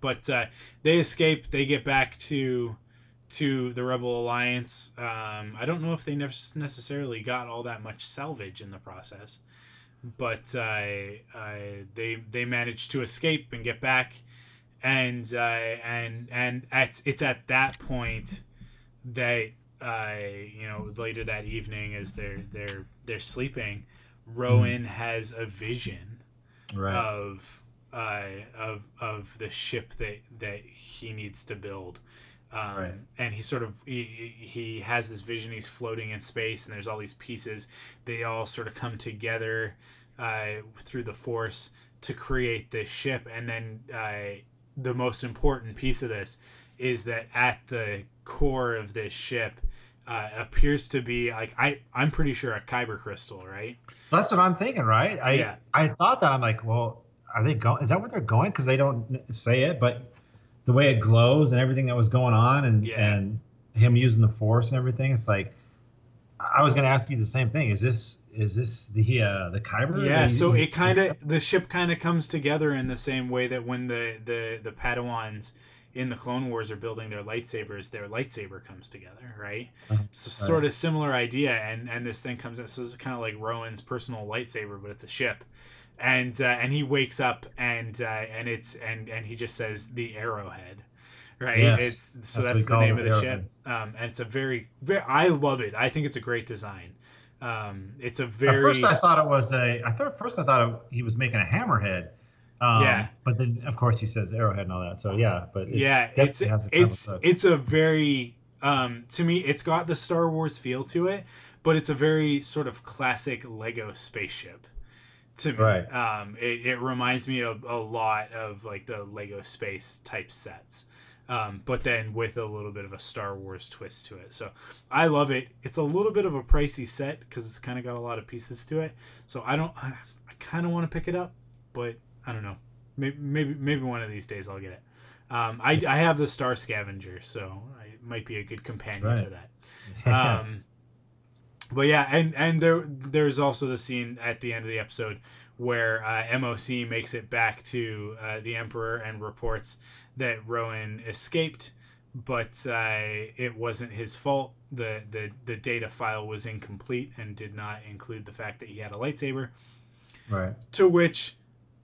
but uh, they escape. They get back to to the Rebel Alliance. Um, I don't know if they necessarily got all that much salvage in the process, but uh, uh, they they managed to escape and get back, and uh, and and at it's at that point that uh, you know later that evening as they're they're they're sleeping, Rowan mm. has a vision right. of uh, of of the ship that that he needs to build um, right. And he sort of he, he has this vision. He's floating in space, and there's all these pieces. They all sort of come together uh, through the force to create this ship. And then uh, the most important piece of this is that at the core of this ship uh, appears to be like I I'm pretty sure a kyber crystal, right? That's what I'm thinking, right? I yeah. I thought that I'm like, well, are they going? Is that where they're going? Because they don't say it, but the way it glows and everything that was going on and yeah. and him using the force and everything it's like i was going to ask you the same thing is this is this the uh, the kyber yeah so it kind of the ship kind of comes together in the same way that when the the the padawans in the clone wars are building their lightsabers their lightsaber comes together right? Uh-huh. so sort of similar idea and and this thing comes in so it's kind of like rowan's personal lightsaber but it's a ship. And uh, and he wakes up and uh, and it's and and he just says the arrowhead right? Yes. it's so that's, that's the name of the arrowhead. ship um, and it's a very very i love it. I think it's a great design. Um, it's a very at first i thought it was a i thought first i thought it, he was making a hammerhead um, yeah but then of course he says arrowhead and all that so yeah but it yeah it's it's it's a very um, to me it's got the star wars feel to it but it's a very sort of classic lego spaceship to me. Right. Um, it, it reminds me of a lot of like the Lego space type sets. Um, but then with a little bit of a Star Wars twist to it. So I love it. It's a little bit of a pricey set because it's kind of got a lot of pieces to it. So I don't, I, I kind of want to pick it up, but I don't know. Maybe, maybe, maybe one of these days I'll get it. Um, I, I have the Star Scavenger, so it might be a good companion right. to that. Um, but yeah, and and there there's also the scene at the end of the episode where uh, MOC makes it back to uh, the Emperor and reports that Rowan escaped, but uh, it wasn't his fault. The, the the data file was incomplete and did not include the fact that he had a lightsaber. Right. To which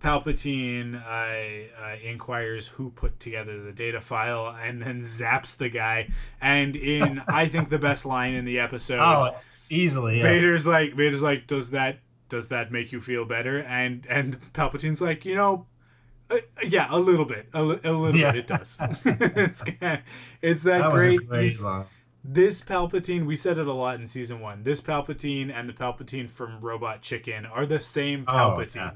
Palpatine uh, uh, inquires who put together the data file and then zaps the guy. And in I think the best line in the episode, Oh, easily. yes. Vader's like Vader's like, does that does that make you feel better? And and Palpatine's like, you know, uh, yeah, a little bit, a, li- a little Yeah. bit. It does. it's, it's that, That great. great this Palpatine, we said it a lot in season one. This Palpatine and the Palpatine from Robot Chicken are the same Oh, Palpatine. yeah.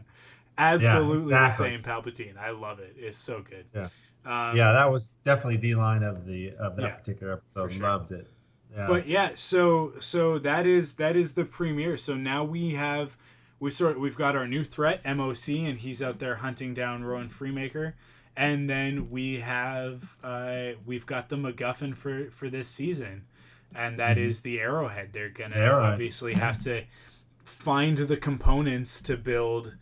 Absolutely Yeah, the same Palpatine. I love it. It's so good. Yeah. Um, yeah, that was definitely the line of the of that Yeah, particular episode. sure. Loved it. Yeah. But yeah, so so that is that is the premiere. So now we have we sort we've got our new threat MOC, and he's out there hunting down Rowan Freemaker, and then we have uh, we've got the MacGuffin for for this season, and that is the Arrowhead. They're gonna Mm-hmm. Arrowhead. obviously have to find the components to build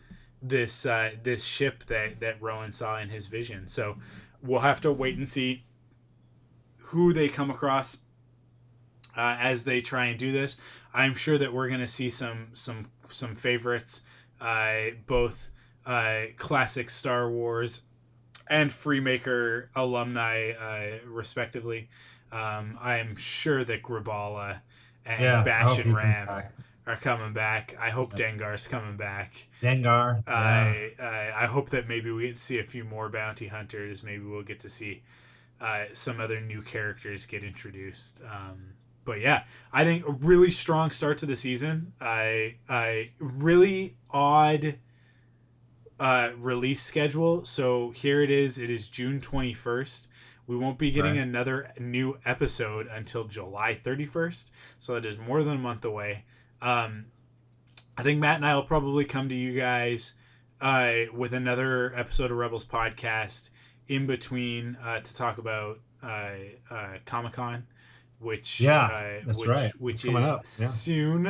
this uh, this ship that that Rowan saw in his vision. So we'll have to wait and see who they come across uh, as they try and do this. I'm sure that we're gonna see some some some favorites, uh, both uh, classic Star Wars and Freemaker alumni, uh, respectively. Um, I'm sure that Graballa and yeah, Bash and Ram. Are coming back. I hope Dengar's coming back. Dengar. yeah. I, I I hope that maybe we get to see a few more bounty hunters. Maybe we'll get to see uh, some other new characters get introduced. Um, but yeah, I think a really strong start to the season. I I really odd uh, release schedule. So here it is. It is June twenty first. We won't be getting Right. another new episode until July thirty first. So that is more than a month away. Um, I think Matt and I will probably come to you guys uh, with another episode of Rebels podcast in between uh, to talk about uh, uh, Comic Con, which Yeah, uh, that's which, right. which is up, yeah. soon.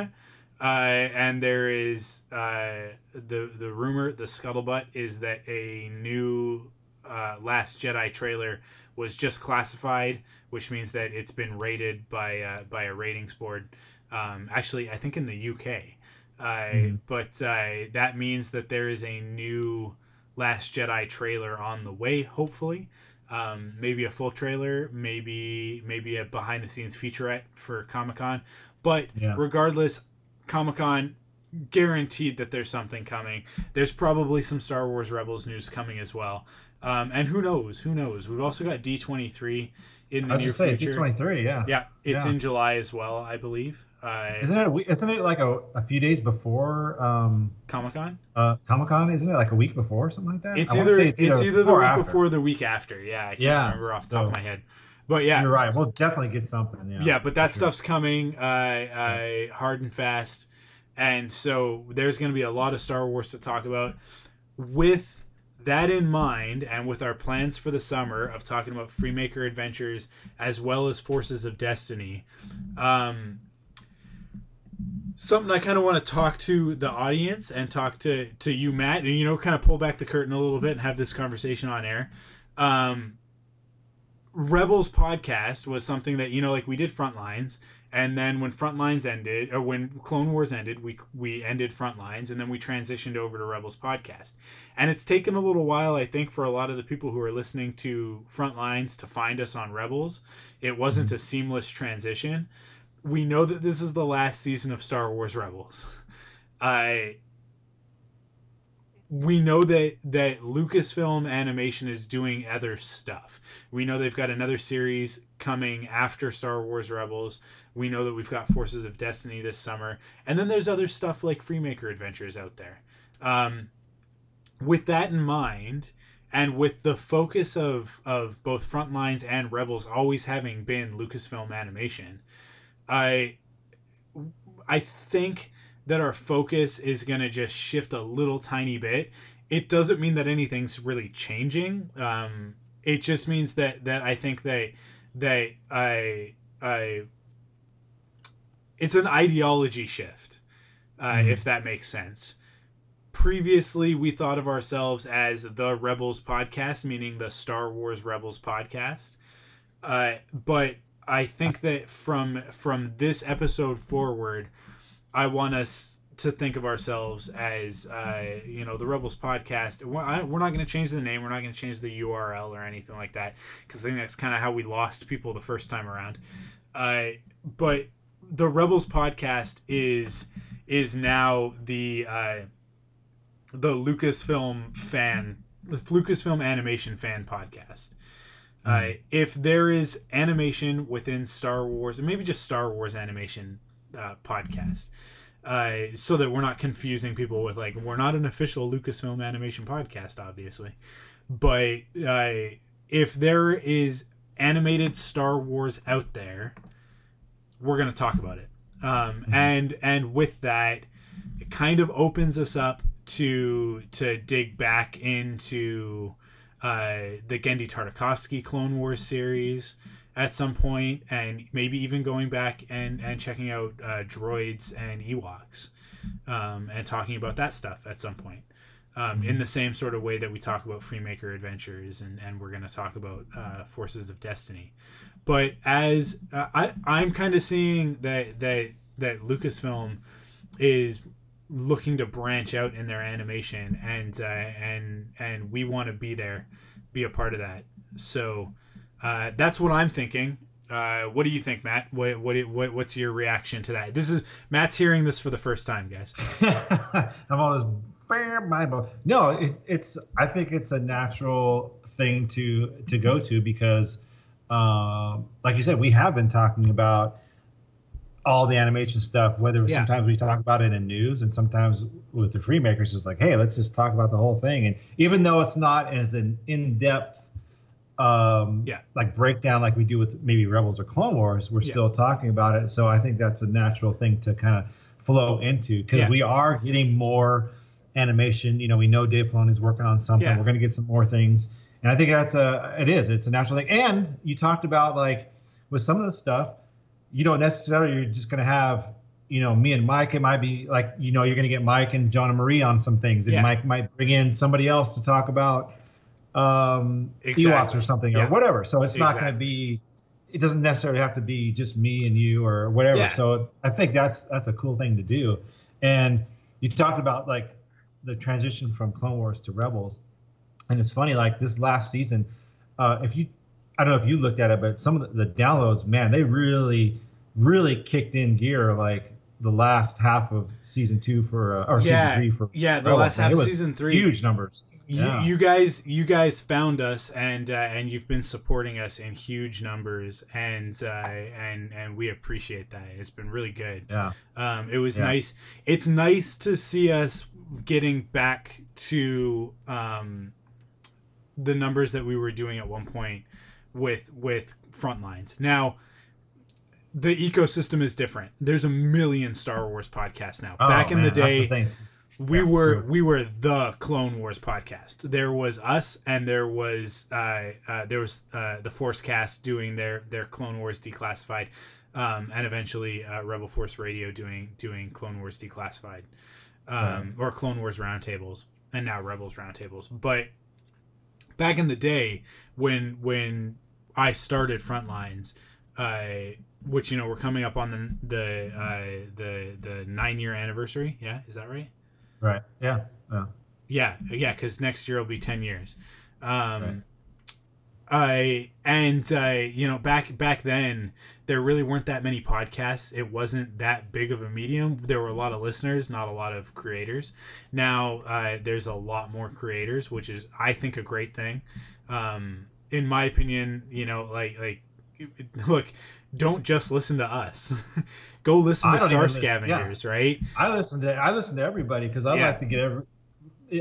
Uh, and there is uh, the the rumor, the scuttlebutt is that a new uh, Last Jedi trailer was just classified, which means that it's been rated by uh, by a ratings board. Um, actually, I think in the UK. Uh, Mhm. But uh, that means that there is a new Last Jedi trailer on the way. Hopefully, um, maybe a full trailer, maybe maybe a behind the scenes featurette for Comic Con. But Yeah. regardless, Comic Con guaranteed that there's something coming. There's probably some Star Wars Rebels news coming as well. Um, and who knows? Who knows? We've also got D23 in I the was near saying, future. Twenty three. Yeah. Yeah, it's Yeah. in July as well, I believe. Uh, Isn't it? Isn't it like a, a few days before um, Comic Con? uh, Comic Con? Isn't it like a week before or something like that? It's I either, say it's either the week after. before or the week after. Yeah, I can't Yeah, remember off the top of my head. But yeah, You're right. We'll definitely get something. Yeah. yeah, but that sure. stuff's coming uh, uh, hard and fast, and so there's going to be a lot of Star Wars to talk about. With that in mind, and with our plans for the summer of talking about Freemaker Adventures as well as Forces of Destiny, um, something I kind of want to talk to the audience and talk to to you, Matt, and you know, kind of pull back the curtain a little bit and have this conversation on air. Um, Rebels podcast was something that you know, like we did Frontlines, and then when Frontlines ended, or when Clone Wars ended, we we ended Frontlines, and then we transitioned over to Rebels podcast. And it's taken a little while, I think, for a lot of the people who are listening to Frontlines to find us on Rebels. It wasn't mm-hmm. a seamless transition. We know that this is the last season of Star Wars Rebels. I we know that that Lucasfilm Animation is doing other stuff. We know they've got another series coming after Star Wars Rebels. We know that we've got Forces of Destiny this summer, and then there's other stuff like Freemaker Adventures out there. Um, with that in mind, and with the focus of of both Frontlines and Rebels always having been Lucasfilm Animation, I I think that our focus is going to just shift a little tiny bit. It doesn't mean that anything's really changing. Um, it just means that that I think that that I I it's an ideology shift, uh, Mhm. if that makes sense. previously we thought of ourselves as the Rebels podcast, meaning the Star Wars Rebels podcast. Uh, but I think that from from this episode forward, I want us to think of ourselves as uh, you know the Rebels podcast. We're, I, we're not going to change the name. We're not going to change the URL or anything like that because I think that's kind of how we lost people the first time around. Uh, but the Rebels podcast is is now the uh, the Lucasfilm fan, the Lucasfilm animation fan podcast. Uh, if there is animation within Star Wars, and maybe just Star Wars animation uh, podcast, uh, so that we're not confusing people with like we're not an official Lucasfilm animation podcast, obviously, but uh, if there is animated Star Wars out there, we're gonna talk about it. Um, and and with that, it kind of opens us up to to dig back into uh, the Genndy Tartakovsky Clone Wars series at some point, and maybe even going back and and checking out uh, droids and Ewoks, um, and talking about that stuff at some point. Um, in the same sort of way that we talk about Freemaker Adventures, and, and we're going to talk about uh, Forces of Destiny, but as uh, I I'm kind of seeing that that that Lucasfilm is looking to branch out in their animation and uh, and and we want to be there be a part of that so uh, that's what i'm thinking uh, what do you think matt what, what what what's your reaction to that this is matt's hearing this for the first time guys I'm all this. No, it's it's. I think it's a natural thing to to go to because, um, like you said, we have been talking about all the animation stuff. Whether Yeah. sometimes we talk about it in news, and sometimes with the Freemakers, it's like, hey, let's just talk about the whole thing. And even though it's not as an in depth. Um, Yeah. like breakdown like we do with maybe Rebels or Clone Wars, we're Yeah. still talking about it. So I think that's a natural thing to kind of flow into because Yeah. we are getting more animation. You know, we know Dave Filoni is working on something. We're going to get some more things, and I think that's a it is. It's a natural thing. And you talked about like with some of the stuff, you don't necessarily you're just going to have you know me and Mike. It might be like you know you're going to get Mike and John and Marie on some things, and Yeah. Mike might bring in somebody else to talk about um Exactly. Ewoks or something Yeah. or whatever. So it's not going to be. It doesn't necessarily have to be just me and you or whatever. Yeah. So I think that's that's a cool thing to do. And you talked about like the transition from Clone Wars to Rebels, and it's funny like this last season. Uh, if you, I don't know if you looked at it, but some of the, the downloads, man, they really, really kicked in gear like the last half of season two for uh, or Yeah, season three for yeah, the Rebels, last half of season three. huge numbers. you, Yeah. you guys you guys found us and uh, and you've been supporting us in huge numbers and uh, and and we appreciate that it's been really good Yeah, um, it was Yeah. nice it's nice to see us getting back to um, the numbers that we were doing at one point with with frontlines now the ecosystem is different there's a million star wars podcasts now Oh, back in man, the day thing. we Yeah, were we were the Clone Wars podcast. There was us, and there was uh, uh, there was uh, the Force Cast doing their their Clone Wars Declassified, um, and eventually uh, Rebel Force Radio doing doing Clone Wars Declassified, um, or Clone Wars Roundtables, and now Rebels Roundtables. But back in the day, when when I started Frontlines, uh, which you know we're coming up on the the uh, the the nine year anniversary. Yeah, is that right? Right. Yeah. Yeah. Yeah, yeah, because next year will be ten years. Um, Right. I and uh, you know back back then there really weren't that many podcasts. It wasn't that big of a medium. There were a lot of listeners, not a lot of creators. Now uh, there's a lot more creators, which is I think a great thing. Um, in my opinion, you know, like like look, don't just listen to us. Go listen to Star even listen- yeah. Scavengers, right? I listen to I listen to everybody because I Yeah. like to get every,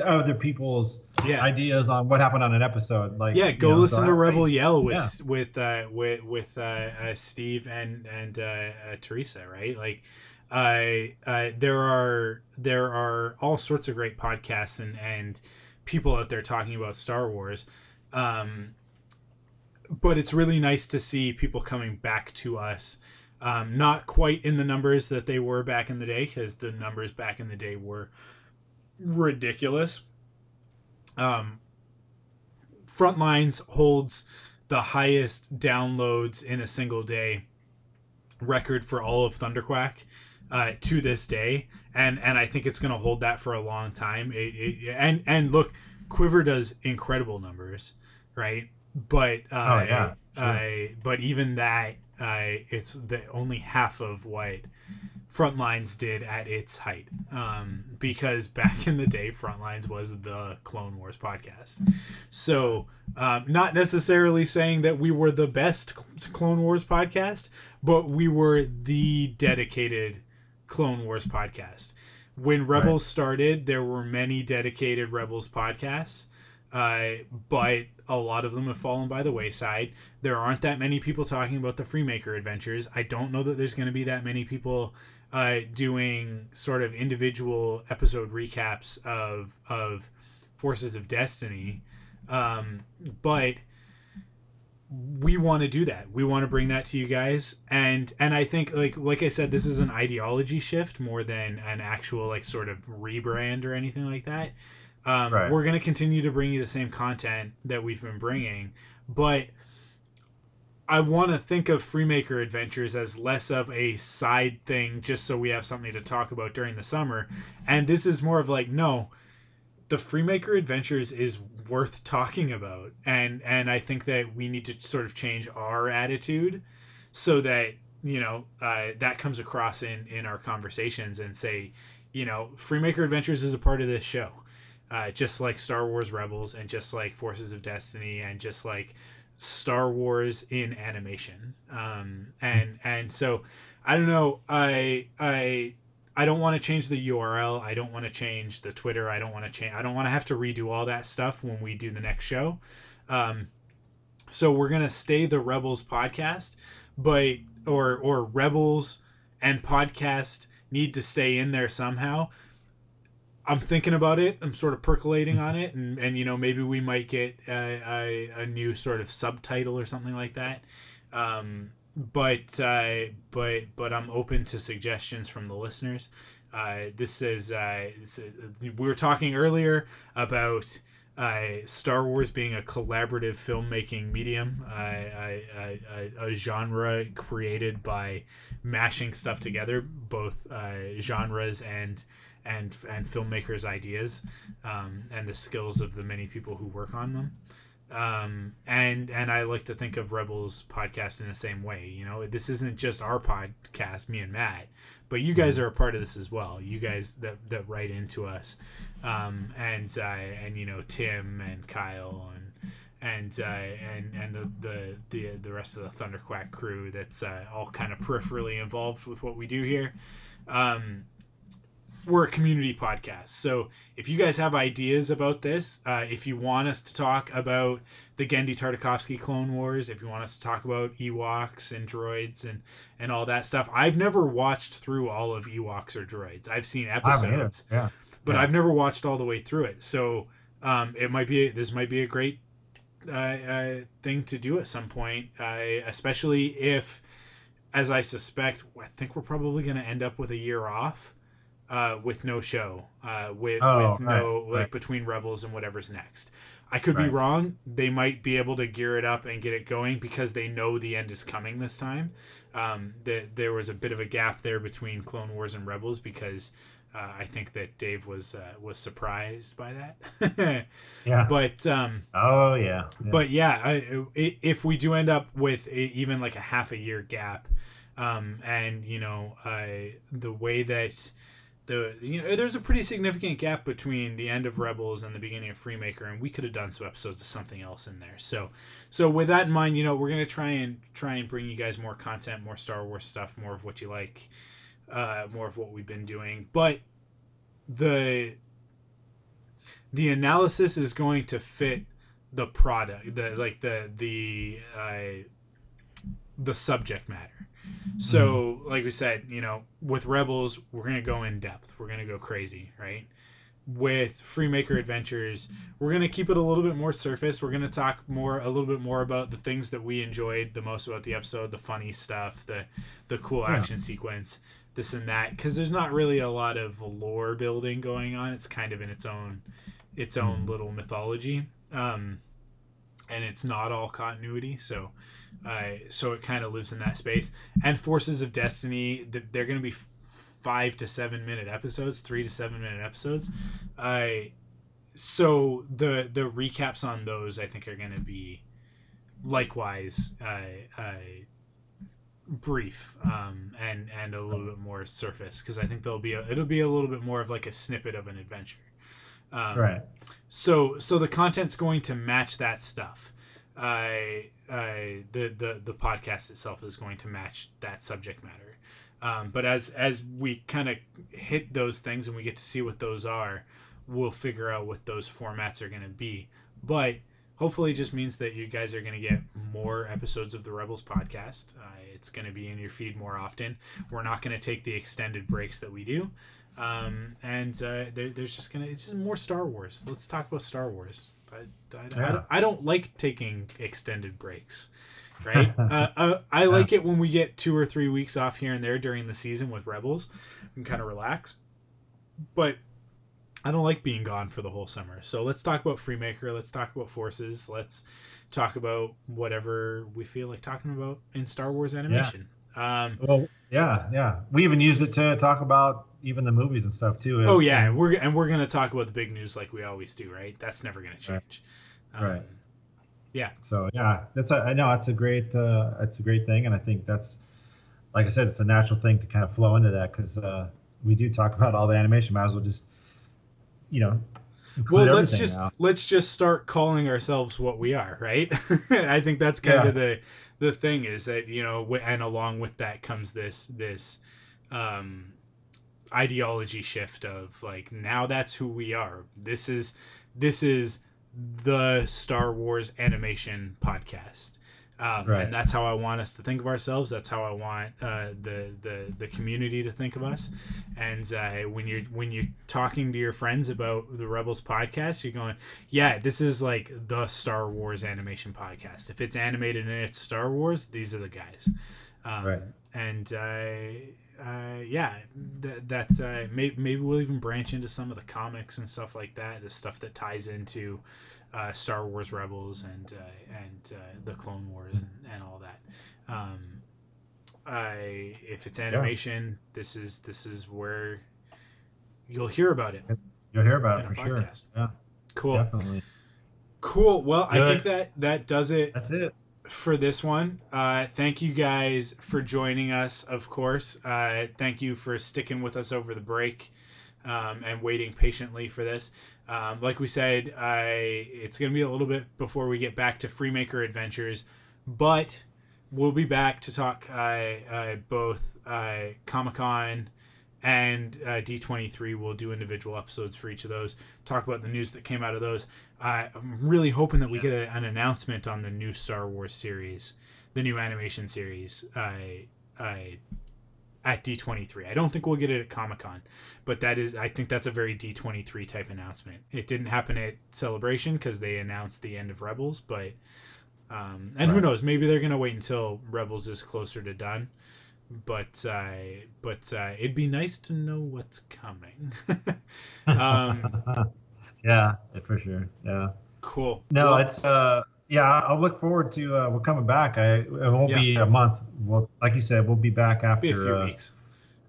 other people's Yeah. ideas on what happened on an episode. Like Yeah, you go know, listen so to I- Rebel I- Yell with with uh, with with uh, uh, Steve and and uh, uh, Teresa, right? Like, uh, uh, there are there are all sorts of great podcasts and and people out there talking about Star Wars. Um, but it's really nice to see people coming back to us. Um, not quite in the numbers that they were back in the day, because the numbers back in the day were ridiculous. Um, Frontlines holds the highest downloads in a single day record for all of Thunderquack uh, to this day, and and I think it's going to hold that for a long time. It, it, and and look, Quiver does incredible numbers, right? But uh, Oh, yeah, sure. I but even that, uh, it's the only half of what Frontlines did at its height. Um, because back in the day, Frontlines was the Clone Wars podcast. So, um, not necessarily saying that we were the best Clone Wars podcast, but we were the dedicated Clone Wars podcast. When Rebels started, there were many dedicated Rebels podcasts, uh, but a lot of them have fallen by the wayside. There aren't that many people talking about the Freemaker adventures. I don't know that there's going to be that many people uh, doing sort of individual episode recaps of of Forces of Destiny, um, but we want to do that. We want to bring that to you guys, and and I think like like I said, this is an ideology shift more than an actual like sort of rebrand or anything like that. Um, Right. We're gonna continue to bring you the same content that we've been bringing, but I want to think of Freemaker Adventures as less of a side thing, just so we have something to talk about during the summer, and this is more of like no, the Freemaker Adventures is worth talking about, and and I think that we need to sort of change our attitude so that you know uh, that comes across in in our conversations and say, you know, Freemaker Adventures is a part of this show, uh, just like Star Wars Rebels and just like Forces of Destiny and just like Star Wars in animation. Um, and and so I don't know. I I I don't want to change the URL. I don't want to change the Twitter. I don't want to change. I don't want to have to redo all that stuff when we do the next show. Um, so we're gonna stay the Rebels podcast, but or or Rebels and podcast need to stay in there somehow. I'm thinking about it. I'm sort of percolating on it, and and you know maybe we might get a, a, a new sort of subtitle or something like that. Um, but uh, but but I'm open to suggestions from the listeners. Uh, this is uh, we were talking earlier about uh, Star Wars being a collaborative filmmaking medium, uh, genre created by mashing stuff together, both uh, genres and and and filmmakers' ideas, um, and the skills of the many people who work on them. Um, and and I like to think of Rebels podcast in the same way. You know, this isn't just our podcast, me and Matt, but you guys are a part of this as well. You guys that that write into us, um, and uh, and you know Tim and Kyle and and uh, and and the, the the the rest of the Thunderquack crew that's uh, all kind of peripherally involved with what we do here. Um, we're a community podcast. So if you guys have ideas about this, uh, if you want us to talk about the Genndy Tartakovsky Clone Wars, if you want us to talk about Ewoks and droids and and all that stuff, I've never watched through all of Ewoks or droids. I've seen I haven't either. episodes, Yeah. but Yeah. I've never watched all the way through it. So um, it might be this might be a great uh, uh, thing to do at some point, uh, especially if, as I suspect, I think we're probably going to end up with a year off, uh, with no show, uh, with Oh, with no right, like right. between Rebels and whatever's next. I could be wrong. They might be able to gear it up and get it going because they know the end is coming this time. Um, that there was a bit of a gap there between Clone Wars and Rebels because uh, I think that Dave was uh, was surprised by that. Yeah. but um, oh yeah. yeah. but yeah, I, if we do end up with a, even like a half a year gap, um, and you know, the way that the you know, there's a pretty significant gap between the end of Rebels and the beginning of Freemaker, and we could have done some episodes of something else in there. So, so with that in mind, you know, we're gonna try and try and bring you guys more content, more Star Wars stuff, more of what you like, uh, more of what we've been doing, but the the analysis is going to fit the product the like the the uh, the subject matter so like we said you know with rebels we're gonna go in depth we're gonna go crazy right with freemaker adventures we're gonna keep it a little bit more surface we're gonna talk more a little bit more about the things that we enjoyed the most about the episode the funny stuff the the cool Yeah. action sequence this and that because there's not really a lot of lore building going on. It's kind of in its own its own little mythology. Um, and it's not all continuity, so uh, so it kind of lives in that space. And Forces of Destiny, they're going to be five to seven minute episodes, three to seven minute episodes. Uh, so the the recaps on those, I think, are going to be likewise uh, uh, brief um, and and a little bit more surface because I think there'll be a, it'll be a little bit more of like a snippet of an adventure. Um, right. So so the content's going to match that stuff. Uh, the the the podcast itself is going to match that subject matter. Um, but as as we kind of hit those things and we get to see what those are, we'll figure out what those formats are going to be. But hopefully, it just means that you guys are going to get more episodes of the Rebels podcast. Uh, it's going to be in your feed more often. We're not going to take the extended breaks that we do. Um, and uh, there, there's just gonna it's just more Star Wars. Let's talk about Star Wars. I, I, yeah. I, don't, I don't like taking extended breaks, right? uh, uh, I like it when we get two or three weeks off here and there during the season with Rebels and kind of relax. But I don't like being gone for the whole summer. So let's talk about Freemaker. Let's talk about Forces. Let's talk about whatever we feel like talking about in Star Wars animation. Yeah. Um, well, yeah, yeah. We even use it to talk about even the movies and stuff too. oh yeah, and we're and we're gonna talk about the big news like we always do, right? That's never gonna change. Right. Um, right. Yeah. So yeah, that's a, I know that's a great uh, it's a great thing, and I think that's like I said, it's a natural thing to kind of flow into that because uh, we do talk about all the animation. Might as well just you know. Well, let's just now. let's just start calling ourselves what we are, right? I think that's kind yeah. of the the thing is that you know, and along with that comes this this um ideology shift of like now that's who we are. This is this is the Star Wars animation podcast. Um, right. and that's how I want us to think of ourselves. That's how I want uh, the the the community to think of us. And uh, when you're when you're talking to your friends about the Rebels podcast, you're going, "Yeah, this is like the Star Wars animation podcast. If it's animated and it's Star Wars, these are the guys." Um, right. And uh, uh, yeah, that that uh, maybe maybe we'll even branch into some of the comics and stuff like that. The stuff that ties into uh, Star Wars Rebels and uh, and uh, the Clone Wars and, and all that. Um, I if it's animation, yeah. this is this is where you'll hear about it. You'll hear about it for podcast. sure. Yeah, cool. Definitely. Cool. Well, Good. I think that that does it. That's it for this one. Uh, thank you guys for joining us, of course. Uh, thank you for sticking with us over the break um, and waiting patiently for this. Um, like we said, I it's going to be a little bit before we get back to Freemaker Adventures, but we'll be back to talk uh, uh both uh, Comic Con and uh, D23 will do individual episodes for each of those, talk about the news that came out of those. Uh, I'm really hoping that we get a, an announcement on the new Star Wars series, the new animation series uh, uh, at D23. I don't think we'll get it at Comic Con, but that is, I think that's a very D23 type announcement. It didn't happen at Celebration because they announced the end of Rebels, but. Um, and right. who knows? Maybe they're gonna wait until Rebels is closer to done but uh, but uh, it'd be nice to know what's coming. um, yeah, for sure. Yeah. Cool. No, well, it's uh, yeah. I'll look forward to uh, we're coming back. I it won't yeah. be a month. Well, like you said, we'll be back after be a few uh, weeks.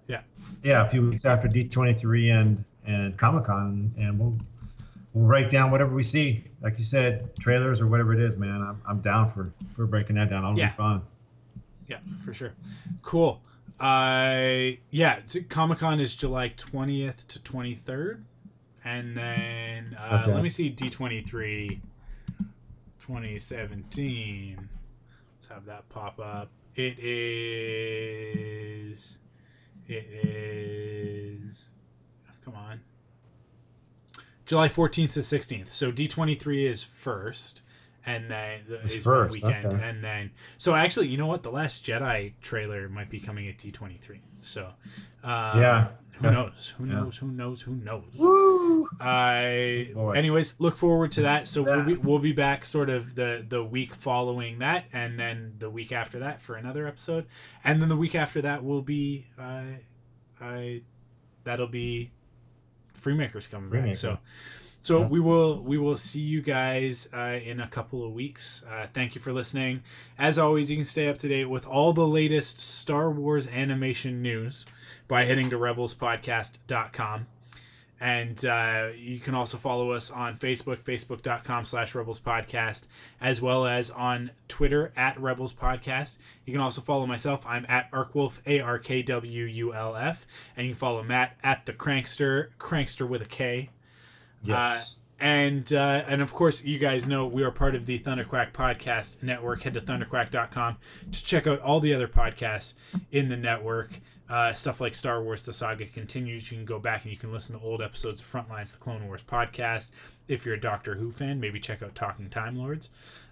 Yeah. Yeah, a few weeks after D twenty three and and Comic Con, and we'll we'll write down whatever we see. Like you said, trailers or whatever it is, man. I'm, I'm down for for breaking that down. It'll yeah. be fun yeah, for sure. Cool. Uh, yeah, Comic Con is July 20th to 23rd. And then uh, okay. let me see D23 2017. Let's have that pop up. It is. It is. Come on. July 14th to 16th. So D23 is first and then is one weekend, okay. and then so actually, you know what? The Last Jedi trailer might be coming at D twenty three. So, um, yeah. Who knows? Who yeah. knows? Who knows? Who knows? Woo! I. anyways, look forward to that. So we'll be we'll be back sort of the the week following that, and then the week after that for another episode, and then the week after that will be uh, I that'll be Freemakers coming back. So so Yeah. we will we will see you guys uh, in a couple of weeks. Uh, thank you for listening. As always, you can stay up to date with all the latest Star Wars animation news by heading to rebelspodcast.com. And uh, you can also follow us on Facebook, facebook.com slash Rebels Podcast, as well as on Twitter at Rebels Podcast. You can also follow myself. I'm at Arkwulf, A R K W U L F. And you can follow Matt at the Crankster, Crankster with a K. Yes. And uh, and of course, you guys know we are part of the Thunderquack Podcast Network. Head to thunderquack.com to check out all the other podcasts in the network. Uh, stuff like Star Wars: The Saga Continues. You can go back and you can listen to old episodes of Frontlines, the Clone Wars podcast. If you're a Doctor Who fan, maybe check out Talking Time Lords.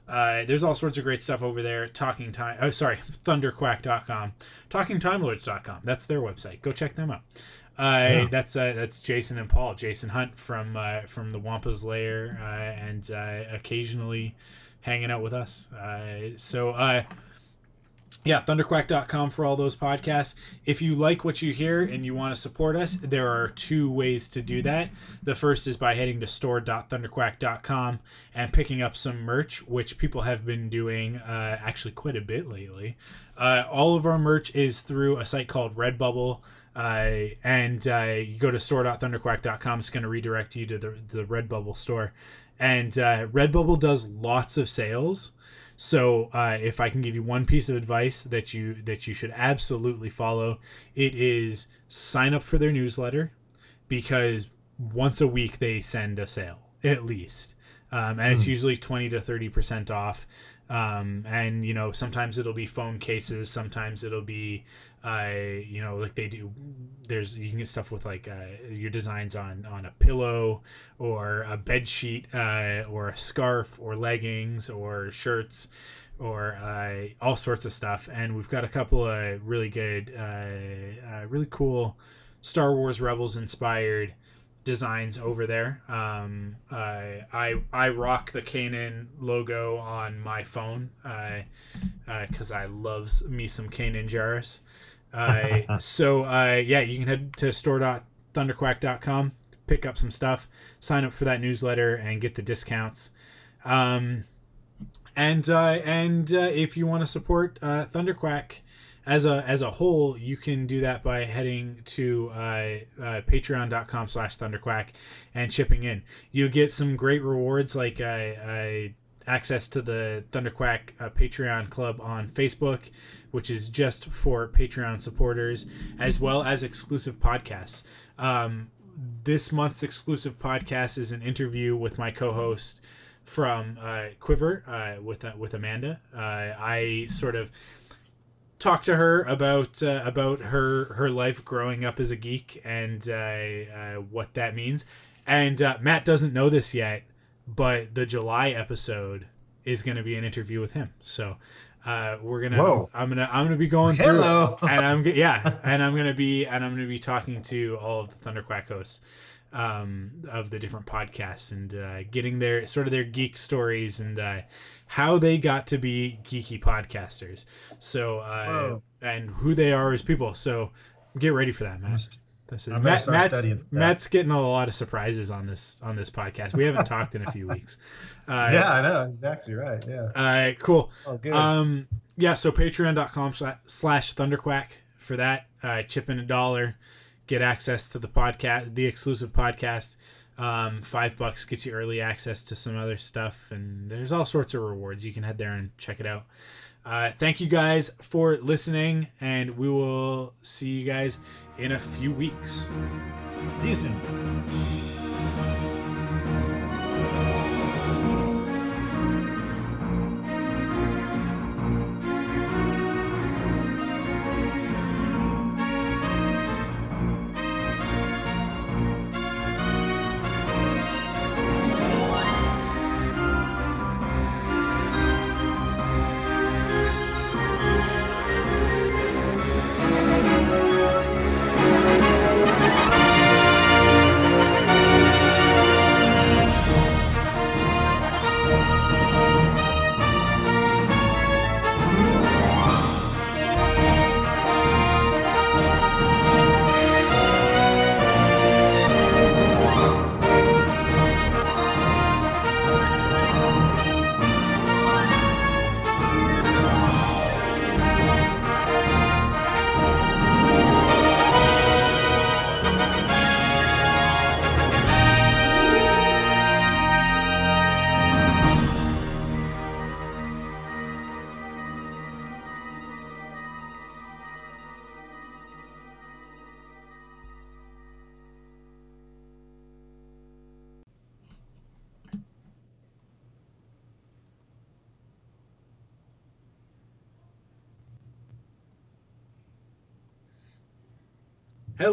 Uh, there's all sorts of great stuff over there. Talking Time. Oh, sorry, thunderquack.com. TalkingTimeLords.com. That's their website. Go check them out. Uh, Yeah. That's uh, that's Jason and Paul. Jason Hunt from uh, from the Wampa's Lair, uh, and uh, occasionally hanging out with us. Uh, so uh, yeah, thunderquack.com for all those podcasts. If you like what you hear and you want to support us, there are two ways to do that. The first is by heading to store.thunderquack.com and picking up some merch, which people have been doing uh, actually quite a bit lately. Uh, all of our merch is through a site called Redbubble. Uh, and uh, you go to store.thunderquack.com. It's going to redirect you to the, the Redbubble store. And uh, Redbubble does lots of sales. So uh, if I can give you one piece of advice that you that you should absolutely follow, it is sign up for their newsletter because once a week they send a sale at least, um, and it's usually twenty to thirty percent off. Um, and you know sometimes it'll be phone cases, sometimes it'll be uh, you know like they do. There's you can get stuff with like uh, your designs on on a pillow or a bed sheet uh, or a scarf or leggings or shirts or uh, all sorts of stuff. And we've got a couple of really good, uh, uh, really cool Star Wars Rebels inspired designs over there. Um, uh, I I rock the Kanan logo on my phone because I loves me some Kanan Jarrus. Uh, so uh, yeah, you can head to store.thunderquack.com, pick up some stuff, sign up for that newsletter, and get the discounts. Um, and uh, and uh, if you want to support uh, Thunderquack as a as a whole, you can do that by heading to uh, uh, patreon.com slash thunderquack and chipping in. You get some great rewards like uh, access to the Thunderquack uh, Patreon club on Facebook, which is just for Patreon supporters, as well as exclusive podcasts. Um, this month's exclusive podcast is an interview with my co-host from uh, Quiver uh, with uh, with Amanda. Uh, I sort of talked to her about uh, about her her life growing up as a geek and what that means. And Matt doesn't know this yet, but the July episode is going to be an interview with him. So uh, we're gonna Whoa. I'm gonna I'm gonna be going Hello. through and I'm yeah and I'm gonna be and I'm gonna be talking to all of the Thunderquack hosts um, of the different podcasts and uh, getting their sort of their geek stories and uh, how they got to be geeky podcasters. So uh, and who they are as people. So get ready for that, Matt. This is Matt, Matt's. Matt's getting a lot of surprises on this on this podcast. We haven't talked in a few weeks. Uh, yeah, I know. exactly right. Yeah. Uh, cool. Oh, good. Um, yeah, so patreon.com slash, slash thunderquack for that. Uh, chip in a dollar, get access to the podcast, the exclusive podcast. Um, five bucks gets you early access to some other stuff, and there's all sorts of rewards. You can head there and check it out. Uh, thank you guys for listening, and we will see you guys in a few weeks. See you soon.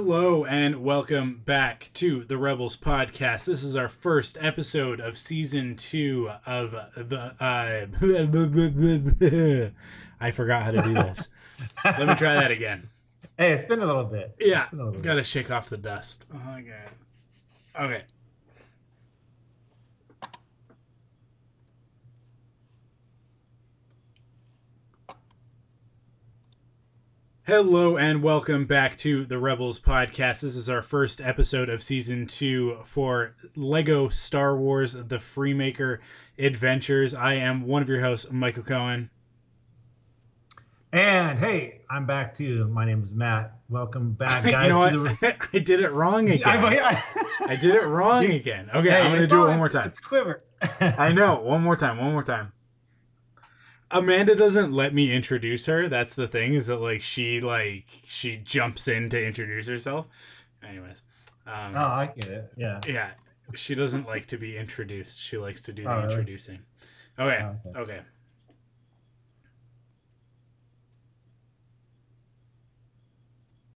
Hello and welcome back to the Rebels podcast. This is our first episode of season two of the. Uh, I forgot how to do this. Let me try that again. Hey, it's been a little bit. Yeah, It's been a little bit. gotta shake off the dust. Oh my god. Okay. Hello and welcome back to the Rebels podcast. This is our first episode of season two for Lego Star Wars The Freemaker Adventures. I am one of your hosts, Michael Cohen. And hey, I'm back too. My name is Matt. Welcome back, you guys. know what? the... I did it wrong again. I, I did it wrong again. Okay, Hey, I'm gonna do all- it one more time. It's quiver. I know. One more time. One more time. Amanda doesn't let me introduce her. That's the thing. Is that like she like she jumps in to introduce herself. Anyways, um, Oh, I get it. Yeah. yeah, she doesn't like to be introduced. She likes to do the Oh, really? introducing. Okay. Oh, okay. Okay.